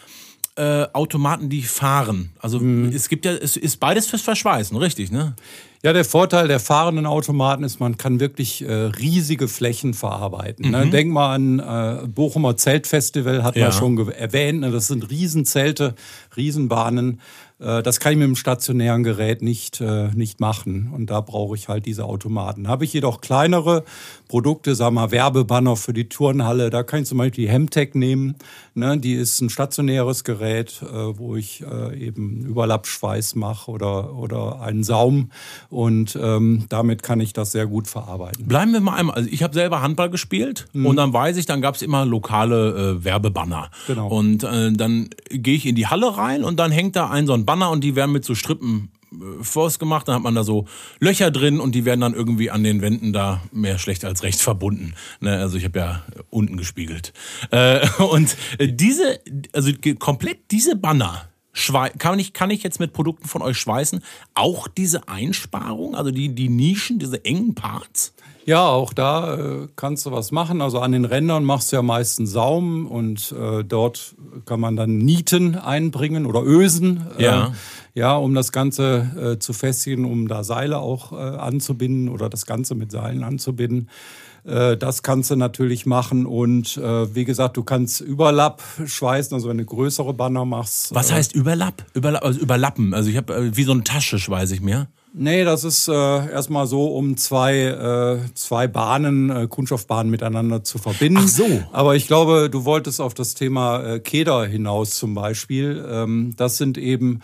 äh, Automaten, die fahren? Also es gibt ja, es ist beides fürs Verschweißen, richtig, ne? Ja, der Vorteil der fahrenden Automaten ist, man kann wirklich äh, riesige Flächen verarbeiten. Ne? Denk mal an äh, Bochumer Zeltfestival, hat Ja. man schon erwähnt. Ne? Das sind Riesenzelte, Riesenbahnen. Äh, das kann ich mit dem stationären Gerät nicht, äh, nicht machen. Und da brauche ich halt diese Automaten. Habe ich jedoch kleinere Produkte, sagen wir mal Werbebanner für die Turnhalle, da kann ich zum Beispiel die Hemtech nehmen. Ne? Die ist ein stationäres Gerät, äh, wo ich äh, eben Überlappschweiß mache oder, oder einen Saum. Und ähm, damit kann ich das sehr gut verarbeiten. Bleiben wir mal einmal. Also ich habe selber Handball gespielt und dann weiß ich, dann gab es immer lokale äh, Werbebanner. Genau. Und äh, dann gehe ich in die Halle rein und dann hängt da ein so ein Banner und die werden mit so Strippen Forst gemacht, dann hat man da so Löcher drin und die werden dann irgendwie an den Wänden da mehr schlecht als recht verbunden. Ne? Also ich habe ja unten gespiegelt. Äh, und äh, diese, also komplett diese Banner kann ich, kann ich jetzt mit Produkten von euch schweißen, auch diese Einsparung, also die, die Nischen, diese engen Parts? Ja, auch da äh, kannst du was machen. Also an den Rändern machst du ja meistens Saum und äh, dort kann man dann Nieten einbringen oder Ösen. Ja. Äh, ja, um das Ganze äh, zu festigen, um da Seile auch äh, anzubinden oder das Ganze mit Seilen anzubinden. Äh, Das kannst du natürlich machen und äh, wie gesagt, du kannst Überlapp schweißen, also wenn du größere Banner machst. Was äh, heißt Überlapp? Überlapp also überlappen. Also ich habe wie so eine Tasche, schweiße ich mir. Nee, das ist äh, erstmal so, um zwei, äh, zwei Bahnen, äh, Kunststoffbahnen miteinander zu verbinden. Ach so. Aber ich glaube, du wolltest auf das Thema äh, Keder hinaus zum Beispiel. Ähm, das sind eben,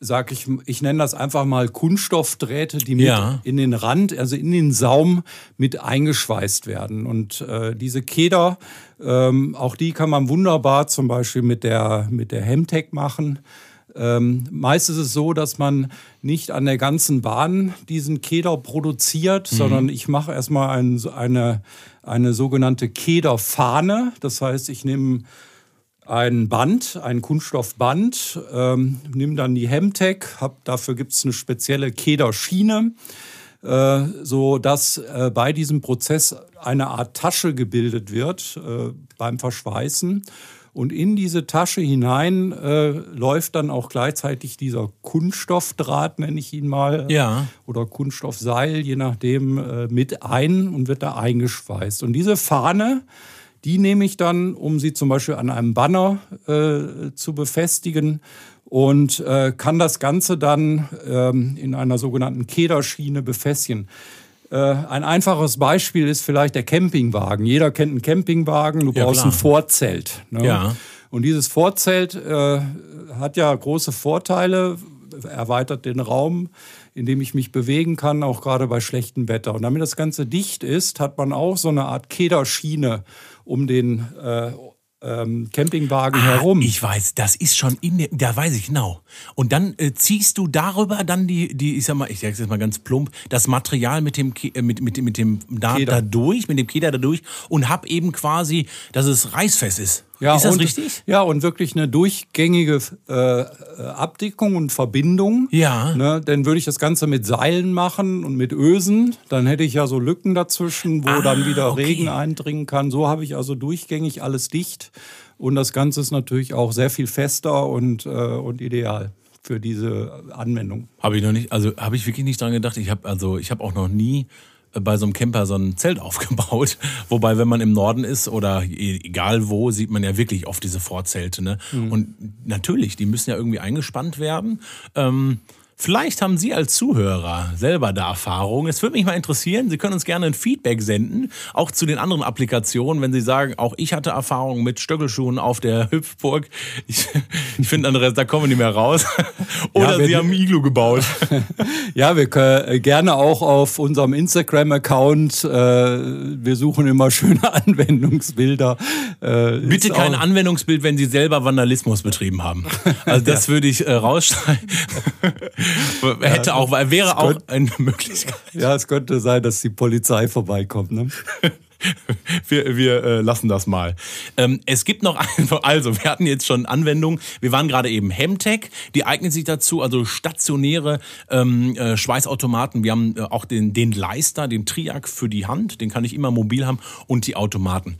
sag ich, ich nenne das einfach mal Kunststoffdrähte, die mit Ja. in den Rand, also in den Saum mit eingeschweißt werden. Und äh, diese Keder, ähm, auch die kann man wunderbar zum Beispiel mit der, mit der Hemtech machen. Ähm, meist ist es so, dass man nicht an der ganzen Bahn diesen Keder produziert, sondern ich mache erstmal ein, eine, eine sogenannte Kederfahne. Das heißt, ich nehme ein Band, ein Kunststoffband, ähm, nehme dann die Hemtech, hab, dafür gibt es eine spezielle Kederschiene, äh, so dass äh, bei diesem Prozess eine Art Tasche gebildet wird äh, beim Verschweißen. Und in diese Tasche hinein äh, läuft dann auch gleichzeitig dieser Kunststoffdraht, nenne ich ihn mal, Ja. oder Kunststoffseil, je nachdem, äh, mit ein und wird da eingeschweißt. Und diese Fahne, die nehme ich dann, um sie zum Beispiel an einem Banner äh, zu befestigen und äh, kann das Ganze dann ähm, in einer sogenannten Kederschiene befestigen. Äh, ein einfaches Beispiel ist vielleicht der Campingwagen. Jeder kennt einen Campingwagen, du Ja, brauchst klar. ein Vorzelt. Ne? Ja. Und dieses Vorzelt äh, hat ja große Vorteile, erweitert den Raum, in dem ich mich bewegen kann, auch gerade bei schlechtem Wetter. Und damit das Ganze dicht ist, hat man auch so eine Art Kederschiene um den äh, ähm, Campingwagen herum. Ah, Ich weiß, das ist schon in der, da weiß ich genau. Und dann äh, ziehst du darüber dann die, die, ich sag mal, ich sag's jetzt mal ganz plump, das Material mit dem, äh, mit, mit, mit dem da, da durch, mit dem Keder da durch und hab eben quasi, dass es reißfest ist. Ist das und, richtig? Ja, und wirklich eine durchgängige äh, äh, Abdickung und Verbindung. Ja. Ne, dann würde ich das Ganze mit Seilen machen und mit Ösen. Dann hätte ich ja so Lücken dazwischen, wo Ah, dann wieder okay. Regen eindringen kann. So habe ich also durchgängig alles dicht. Und das Ganze ist natürlich auch sehr viel fester und, äh, und ideal für diese Anwendung. Habe ich noch nicht, also habe ich wirklich nicht dran gedacht. Ich habe also, ich habe auch noch nie bei so einem Camper so ein Zelt aufgebaut. Wobei, wenn man im Norden ist oder e- egal wo, sieht man ja wirklich oft diese Vorzelte. Ne? Und natürlich, die müssen ja irgendwie eingespannt werden. Ähm, Vielleicht haben Sie als Zuhörer selber da Erfahrung. Es würde mich mal interessieren. Sie können uns gerne ein Feedback senden, auch zu den anderen Applikationen, wenn Sie sagen, auch ich hatte Erfahrung mit Stöckelschuhen auf der Hüpfburg. Ich, ich finde, Andreas, da kommen wir nicht mehr raus. Oder wenn- Sie haben Iglu gebaut. Ja, wir können gerne auch auf unserem Instagram-Account. Äh, wir suchen immer schöne Anwendungsbilder. Äh, Bitte kein Anwendungsbild, wenn Sie selber Vandalismus betrieben haben. Also das würde ich äh, rausstreichen. Hätte auch, wäre auch eine Möglichkeit. Ja, es könnte sein, dass die Polizei vorbeikommt. Ne? Wir, wir äh, lassen das mal. Ähm, es gibt noch einfach, also wir hatten jetzt schon Anwendungen. Wir waren gerade eben Hemtech, die eignet sich dazu, also stationäre ähm, äh, Schweißautomaten. Wir haben äh, auch den, den Leister, den Triac für die Hand, den kann ich immer mobil haben und die Automaten.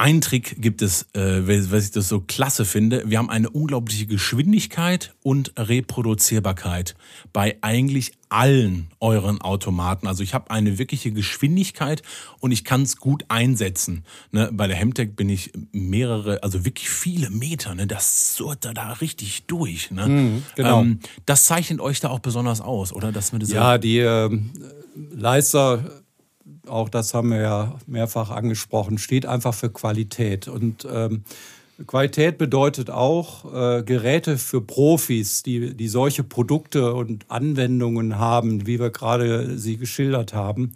Ein Trick gibt es, äh, was ich das so klasse finde. Wir haben eine unglaubliche Geschwindigkeit und Reproduzierbarkeit bei eigentlich allen euren Automaten. Also ich habe eine wirkliche Geschwindigkeit und ich kann es gut einsetzen. Ne? Bei der Hemtech bin ich mehrere, also wirklich viele Meter. Ne? Das surrt da, da richtig durch. Ne? genau. ähm, das zeichnet euch da auch besonders aus, oder? Dass wir das Ja, die ähm, Leister, auch das haben wir ja mehrfach angesprochen, steht einfach für Qualität. Und ähm, Qualität bedeutet auch äh, Geräte für Profis, die, die solche Produkte und Anwendungen haben, wie wir gerade sie geschildert haben.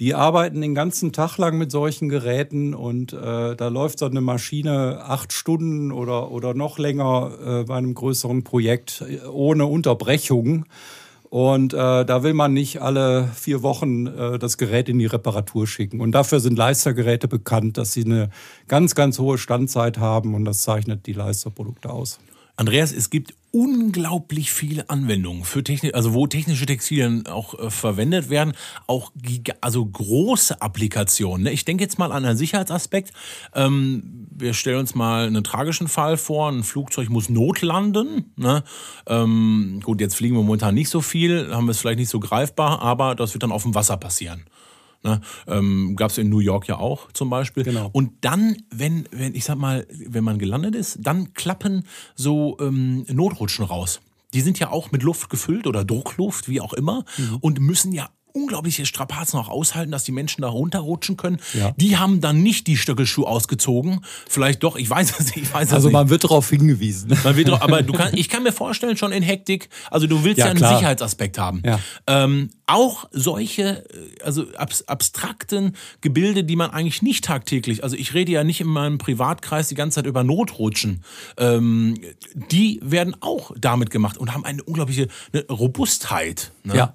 Die arbeiten den ganzen Tag lang mit solchen Geräten und äh, da läuft so eine Maschine acht Stunden oder, oder noch länger äh, bei einem größeren Projekt ohne Unterbrechung. Und äh, da will man nicht alle vier Wochen äh, das Gerät in die Reparatur schicken. Und dafür sind Leistergeräte bekannt, dass sie eine ganz, ganz hohe Standzeit haben und das zeichnet die Leisterprodukte aus. Andreas, es gibt unglaublich viele Anwendungen für Technik, also wo technische Textilien auch äh, verwendet werden, auch also große Applikationen. Ne? Ich denke jetzt mal an einen Sicherheitsaspekt. Ähm, wir stellen uns mal einen tragischen Fall vor: Ein Flugzeug muss notlanden. Ne? Ähm, gut, jetzt fliegen wir momentan nicht so viel, haben wir es vielleicht nicht so greifbar, aber das wird dann auf dem Wasser passieren. Ne? Ähm, Gab es in New York ja auch zum Beispiel. Genau. Und dann, wenn, wenn, ich sag mal, wenn man gelandet ist, dann klappen so ähm, Notrutschen raus. die sind ja auch mit Luft gefüllt oder Druckluft, wie auch immer, mhm. und müssen ja unglaubliche Strapazen auch aushalten, dass die Menschen da runterrutschen können. Ja. Die haben dann nicht die Stöckelschuhe ausgezogen. Vielleicht doch, ich weiß es nicht. Ich weiß also man nicht. wird darauf hingewiesen. Man wird drauf, aber du kann, ich kann mir vorstellen, schon in Hektik, also du willst ja, ja einen klar. Sicherheitsaspekt haben. Ja. Ähm, auch solche, äh, also abstrakten Gebilde, die man eigentlich nicht tagtäglich, also ich rede ja nicht in meinem Privatkreis die ganze Zeit über Notrutschen, ähm, die werden auch damit gemacht und haben eine unglaubliche eine Robustheit. Ne? Ja.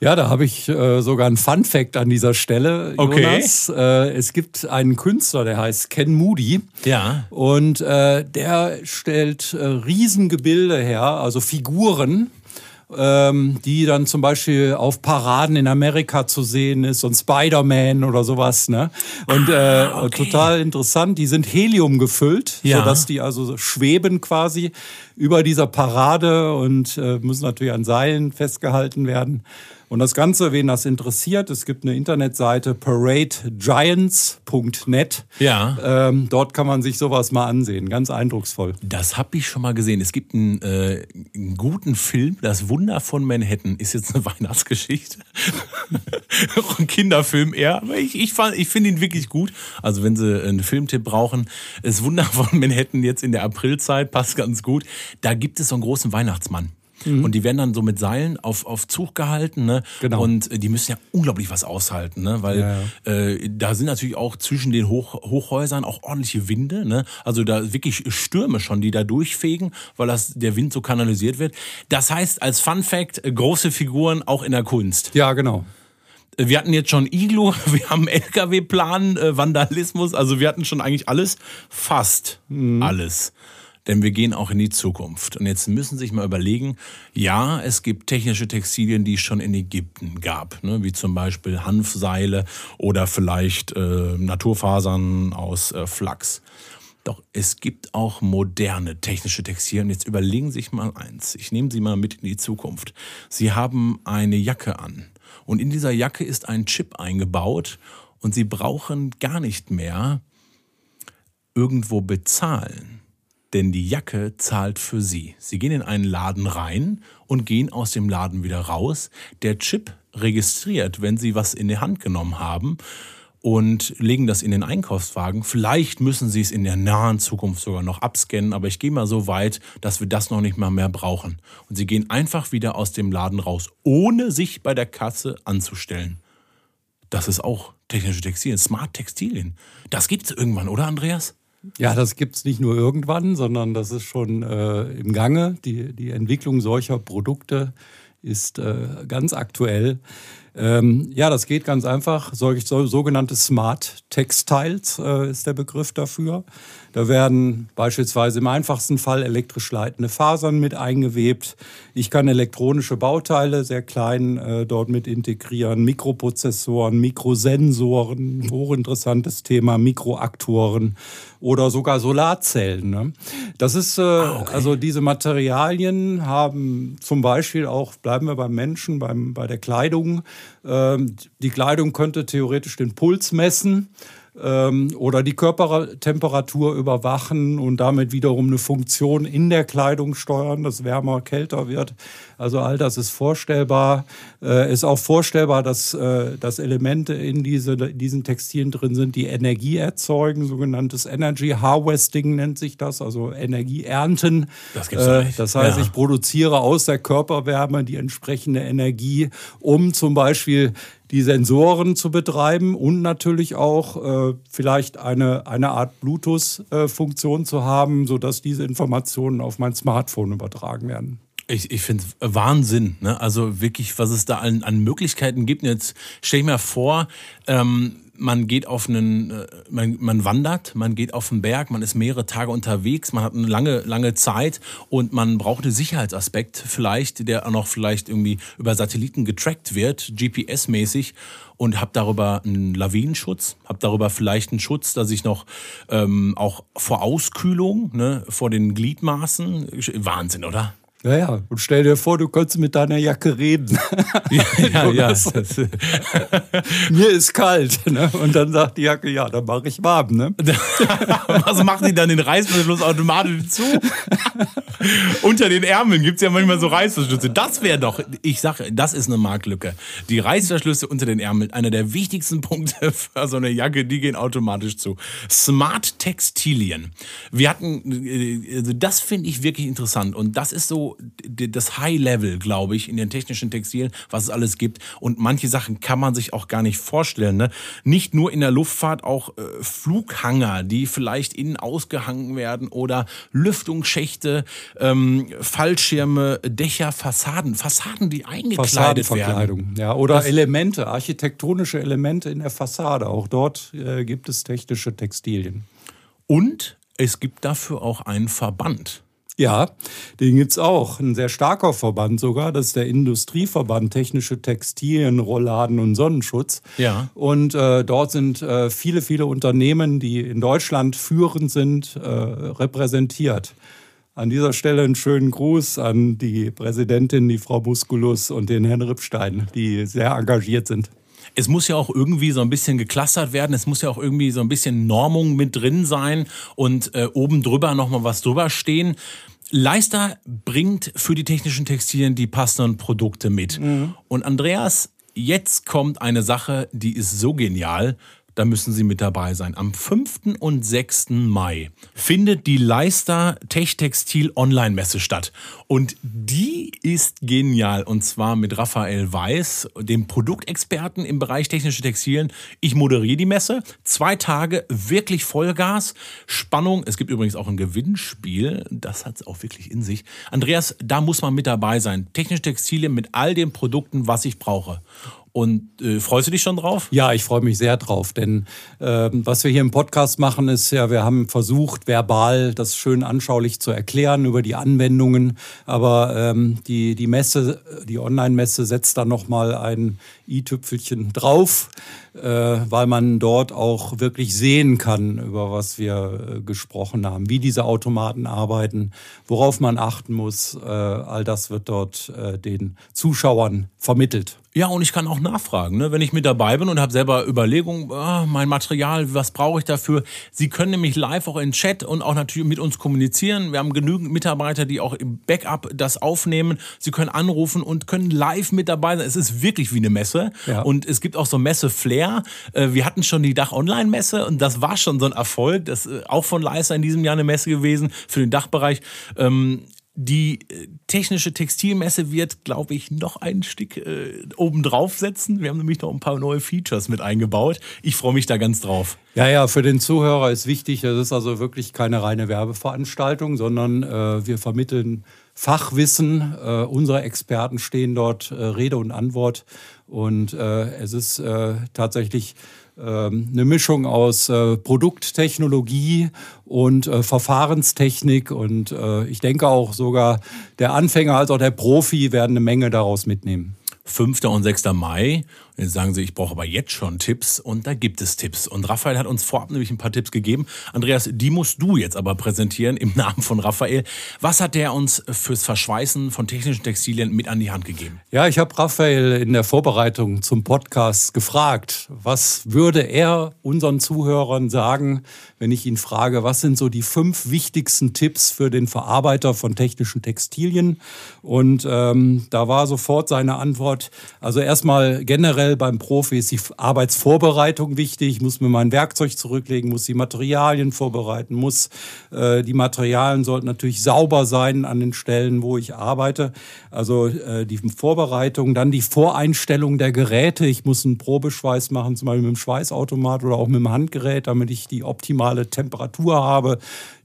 Ja, da habe ich äh, sogar einen Fun Fact an dieser Stelle, Jonas. Okay. Äh, es gibt einen Künstler, der heißt Ken Moody. Ja. Und äh, der stellt äh, Riesengebilde her, also Figuren ähm, die dann zum Beispiel auf Paraden in Amerika zu sehen ist und Spider-Man oder sowas. Ne? Und äh, ah, okay. total interessant, die sind Helium gefüllt, ja. sodass die also schweben quasi über dieser Parade und äh, müssen natürlich an Seilen festgehalten werden. Und das Ganze, wen das interessiert, es gibt eine Internetseite paradegiants.net. Ja. Ähm, dort kann man sich sowas mal ansehen. Ganz eindrucksvoll. Das habe ich schon mal gesehen. Es gibt einen, äh, einen, guten Film, Das Wunder von Manhattan. Ist jetzt eine Weihnachtsgeschichte. Auch ein Kinderfilm eher. Aber ich, ich, ich finde ihn wirklich gut. Also wenn Sie einen Filmtipp brauchen, Das Wunder von Manhattan jetzt in der Aprilzeit passt ganz gut. Da gibt es so einen großen Weihnachtsmann. Mhm. Und die werden dann so mit Seilen auf, auf Zug gehalten. Ne? Genau. Und äh, die müssen ja unglaublich was aushalten, ne? weil ja, ja. Äh, da sind natürlich auch zwischen den Hoch, Hochhäusern auch ordentliche Winde. Ne? Also da wirklich Stürme schon, die da durchfegen, weil das, der Wind so kanalisiert wird. Das heißt, als Fun Fact, äh, große Figuren auch in der Kunst. Ja, genau. Äh, wir hatten jetzt schon Iglu, wir haben LKW-Plan, Vandalismus, also wir hatten schon eigentlich alles, fast mhm. alles denn wir gehen auch in die Zukunft. Und jetzt müssen Sie sich mal überlegen, ja, es gibt technische Textilien, die es schon in Ägypten gab, ne, wie zum Beispiel Hanfseile oder vielleicht äh, Naturfasern aus äh, Flachs. Doch es gibt auch moderne technische Textilien. Jetzt überlegen Sie sich mal eins. Ich nehme Sie mal mit in die Zukunft. Sie haben eine Jacke an und in dieser Jacke ist ein Chip eingebaut und Sie brauchen gar nicht mehr irgendwo bezahlen denn die Jacke zahlt für Sie. Sie gehen in einen Laden rein und gehen aus dem Laden wieder raus. Der Chip registriert, wenn Sie was in die Hand genommen haben und legen das in den Einkaufswagen. Vielleicht müssen Sie es in der nahen Zukunft sogar noch abscannen, aber ich gehe mal so weit, dass wir das noch nicht mal mehr brauchen. Und Sie gehen einfach wieder aus dem Laden raus, ohne sich bei der Kasse anzustellen. Das ist auch technische Textilien, Smart Textilien. Das gibt es irgendwann, oder Andreas? Ja, das gibt es nicht nur irgendwann, sondern das ist schon äh, im Gange. Die, die Entwicklung solcher Produkte ist äh, ganz aktuell. Ähm, ja, das geht ganz einfach. Solch, so, sogenannte Smart Textiles äh, ist der Begriff dafür. Da werden beispielsweise im einfachsten Fall elektrisch leitende Fasern mit eingewebt. Ich kann elektronische Bauteile sehr klein äh, dort mit integrieren, Mikroprozessoren, Mikrosensoren, hochinteressantes Thema, Mikroaktoren oder sogar Solarzellen. Ne? Das ist äh, ah, okay. also diese Materialien haben zum Beispiel auch bleiben wir beim Menschen, beim, bei der Kleidung. Ähm, die Kleidung könnte theoretisch den Puls messen oder die Körpertemperatur überwachen und damit wiederum eine Funktion in der Kleidung steuern, dass wärmer, kälter wird. Also all das ist vorstellbar. Äh, ist auch vorstellbar, dass, äh, dass Elemente in diese, diesen Textilien drin sind, die Energie erzeugen, sogenanntes Energy Harvesting nennt sich das, also Energie ernten. Das, gibt's äh, das heißt, ja. ich produziere aus der Körperwärme die entsprechende Energie, um zum Beispiel die Sensoren zu betreiben und natürlich auch äh, vielleicht eine, eine Art Bluetooth-Funktion zu haben, sodass diese Informationen auf mein Smartphone übertragen werden. Ich, ich finde es Wahnsinn, ne? Also wirklich, was es da an, an Möglichkeiten gibt. Jetzt stell ich mir vor, ähm, man geht auf einen, äh, man, man wandert, man geht auf den Berg, man ist mehrere Tage unterwegs, man hat eine lange, lange Zeit und man braucht einen Sicherheitsaspekt vielleicht, der auch noch vielleicht irgendwie über Satelliten getrackt wird, GPS-mäßig und habe darüber einen Lawinenschutz, habe darüber vielleicht einen Schutz, dass ich noch ähm, auch vor Auskühlung, ne, vor den Gliedmaßen, Wahnsinn, oder? Ja, ja. Und stell dir vor, du könntest mit deiner Jacke reden. Ja, ja, ja. Mir ist kalt. Ne? Und dann sagt die Jacke, ja, dann mache ich warm. Ne? Was macht die dann den Reißverschluss automatisch zu? Unter den Ärmeln gibt es ja manchmal so Reißverschlüsse. Das wäre doch, ich sage, das ist eine Marktlücke. Die Reißverschlüsse unter den Ärmeln, einer der wichtigsten Punkte für so eine Jacke, die gehen automatisch zu. Smart Textilien. Wir hatten, äh, also das finde ich wirklich interessant. Und das ist so das High Level, glaube ich, in den technischen Textilien, was es alles gibt. Und manche Sachen kann man sich auch gar nicht vorstellen. Ne? Nicht nur in der Luftfahrt, auch äh, Flughanger, die vielleicht innen ausgehangen werden oder Lüftungsschächte, ähm, Fallschirme, Dächer, Fassaden. Fassaden, die eingekleidet werden. Ja, oder das Elemente, architektonische Elemente in der Fassade. Auch dort äh, gibt es technische Textilien. Und es gibt dafür auch einen Verband. Ja, den gibt's auch. Ein sehr starker Verband sogar. Das ist der Industrieverband Technische Textilien, Rollladen und Sonnenschutz. Ja. Und äh, dort sind äh, viele, viele Unternehmen, die in Deutschland führend sind, äh, repräsentiert. An dieser Stelle einen schönen Gruß an die Präsidentin, die Frau Musculus und den Herrn Rippstein, die sehr engagiert sind es muss ja auch irgendwie so ein bisschen geklustert werden. Es muss ja auch irgendwie so ein bisschen Normung mit drin sein und äh, oben drüber nochmal was drüber stehen. Leister bringt für die technischen Textilien die passenden Produkte mit. Mhm. Und Andreas, jetzt kommt eine Sache, die ist so genial da müssen Sie mit dabei sein. Am 5. und 6. Mai findet die Leister Tech Textil Online Messe statt. Und die ist genial. Und zwar mit Raphael Weiß, dem Produktexperten im Bereich technische Textilien. Ich moderiere die Messe. Zwei Tage wirklich Vollgas. Spannung. Es gibt übrigens auch ein Gewinnspiel. Das hat es auch wirklich in sich. Andreas, da muss man mit dabei sein. Technische Textilien mit all den Produkten, was ich brauche. Und äh, freust du dich schon drauf? Ja, ich freue mich sehr drauf, denn äh, was wir hier im Podcast machen, ist ja, wir haben versucht, verbal das schön anschaulich zu erklären über die Anwendungen, aber ähm, die, die Messe, die Online-Messe setzt dann nochmal ein i-Tüpfelchen drauf, äh, weil man dort auch wirklich sehen kann, über was wir äh, gesprochen haben, wie diese Automaten arbeiten, worauf man achten muss. Äh, all das wird dort äh, den Zuschauern vermittelt. Ja, und ich kann auch nachfragen, ne? wenn ich mit dabei bin und habe selber Überlegungen, oh, mein Material, was brauche ich dafür? Sie können nämlich live auch in Chat und auch natürlich mit uns kommunizieren. Wir haben genügend Mitarbeiter, die auch im Backup das aufnehmen. Sie können anrufen und können live mit dabei sein. Es ist wirklich wie eine Messe. Ja. Und es gibt auch so Messe-Flair. Äh, wir hatten schon die Dach-Online-Messe und das war schon so ein Erfolg. Das ist äh, auch von Leister in diesem Jahr eine Messe gewesen für den Dachbereich. Ähm, die äh, technische Textilmesse wird, glaube ich, noch ein Stück äh, obendrauf setzen. Wir haben nämlich noch ein paar neue Features mit eingebaut. Ich freue mich da ganz drauf. Ja, ja, für den Zuhörer ist wichtig, das ist also wirklich keine reine Werbeveranstaltung, sondern äh, wir vermitteln Fachwissen. Äh, unsere Experten stehen dort Rede und Antwort. Und äh, es ist tatsächlich ähm, eine Mischung aus äh, Produkttechnologie und äh, Verfahrenstechnik. Und äh, ich denke auch sogar der Anfänger als auch der Profi werden eine Menge daraus mitnehmen. 5. und 6. Mai. Und jetzt sagen sie, ich brauche aber jetzt schon Tipps und da gibt es Tipps. Und Raphael hat uns vorab nämlich ein paar Tipps gegeben. Andreas, die musst du jetzt aber präsentieren im Namen von Raphael. Was hat der uns fürs Verschweißen von technischen Textilien mit an die Hand gegeben? Ja, ich habe Raphael in der Vorbereitung zum Podcast gefragt, was würde er unseren Zuhörern sagen, wenn ich ihn frage, was sind so die fünf wichtigsten Tipps für den Verarbeiter von technischen Textilien? Und ähm, da war sofort seine Antwort, also erstmal generell beim Profi ist die Arbeitsvorbereitung wichtig, ich muss mir mein Werkzeug zurücklegen, muss die Materialien vorbereiten, muss äh, die Materialien sollten natürlich sauber sein an den Stellen, wo ich arbeite. Also äh, die Vorbereitung, dann die Voreinstellung der Geräte. Ich muss einen Probeschweiß machen, zum Beispiel mit dem Schweißautomat oder auch mit dem Handgerät, damit ich die optimale optimale Temperatur habe,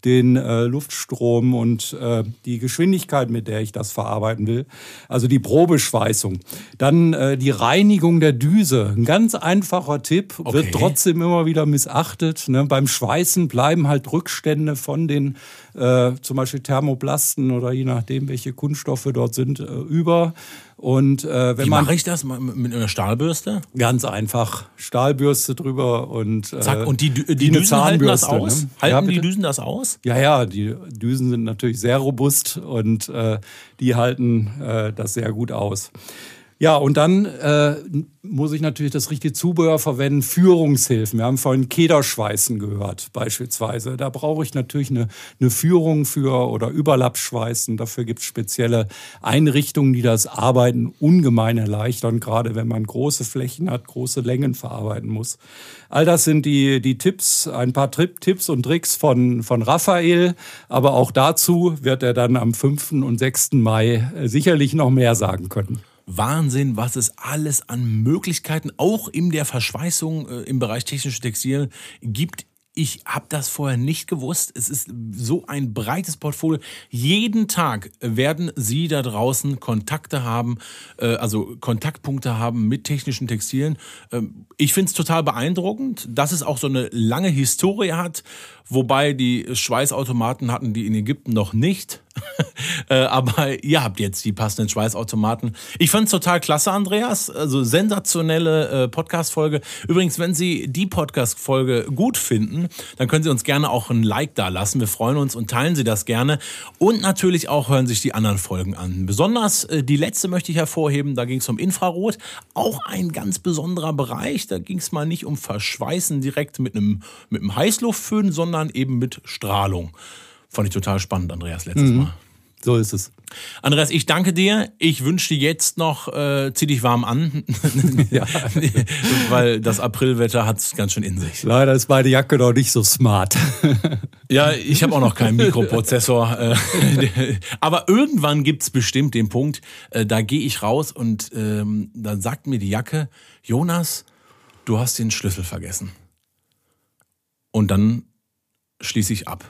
den äh, Luftstrom und äh, die Geschwindigkeit, mit der ich das verarbeiten will. Also die Probeschweißung. Dann äh, die Reinigung der der Düse. Ein ganz einfacher Tipp, okay. wird trotzdem immer wieder missachtet. Ne? Beim Schweißen bleiben halt Rückstände von den äh, zum Beispiel Thermoplasten oder je nachdem, welche Kunststoffe dort sind, äh, über. Und äh, wenn Wie man mache ich das mit einer Stahlbürste? Ganz einfach Stahlbürste drüber und äh, Zack. und die, die, die Düsen halten das aus. Ne? Halten ja, die Düsen das aus? Ja, ja, die Düsen sind natürlich sehr robust und äh, die halten äh, das sehr gut aus. Ja, und dann äh, muss ich natürlich das richtige Zubehör verwenden, Führungshilfen. Wir haben vorhin Kederschweißen gehört beispielsweise. Da brauche ich natürlich eine, eine Führung für oder Überlappschweißen. Dafür gibt es spezielle Einrichtungen, die das Arbeiten ungemein erleichtern, gerade wenn man große Flächen hat, große Längen verarbeiten muss. All das sind die, die Tipps, ein paar Tipps und Tricks von, von Raphael. Aber auch dazu wird er dann am 5. und 6. Mai äh, sicherlich noch mehr sagen können. Wahnsinn, was es alles an Möglichkeiten auch in der Verschweißung äh, im Bereich technische Textilien gibt. Ich habe das vorher nicht gewusst. Es ist so ein breites Portfolio. Jeden Tag werden Sie da draußen Kontakte haben, äh, also Kontaktpunkte haben mit technischen Textilien. Ähm, ich finde es total beeindruckend, dass es auch so eine lange Historie hat, wobei die Schweißautomaten hatten die in Ägypten noch nicht. Äh, aber ihr habt jetzt die passenden Schweißautomaten. Ich fand es total klasse, Andreas. Also sensationelle äh, Podcast-Folge. Übrigens, wenn Sie die Podcast-Folge gut finden, dann können Sie uns gerne auch ein Like da lassen. Wir freuen uns und teilen Sie das gerne. Und natürlich auch hören sich die anderen Folgen an. Besonders äh, die letzte möchte ich hervorheben. Da ging es um Infrarot. Auch ein ganz besonderer Bereich. Da ging es mal nicht um Verschweißen direkt mit einem, mit einem Heißluftföhn, sondern eben mit Strahlung. Fand ich total spannend, Andreas, letztes mhm. Mal. So ist es. Andreas, ich danke dir. Ich wünsche dir jetzt noch, äh, zieh dich warm an, ja. weil das Aprilwetter hat es ganz schön in sich. Leider ist meine Jacke noch nicht so smart. ja, ich habe auch noch keinen Mikroprozessor. Äh, aber irgendwann gibt es bestimmt den Punkt, äh, da gehe ich raus und ähm, dann sagt mir die Jacke, Jonas, du hast den Schlüssel vergessen. Und dann schließe ich ab.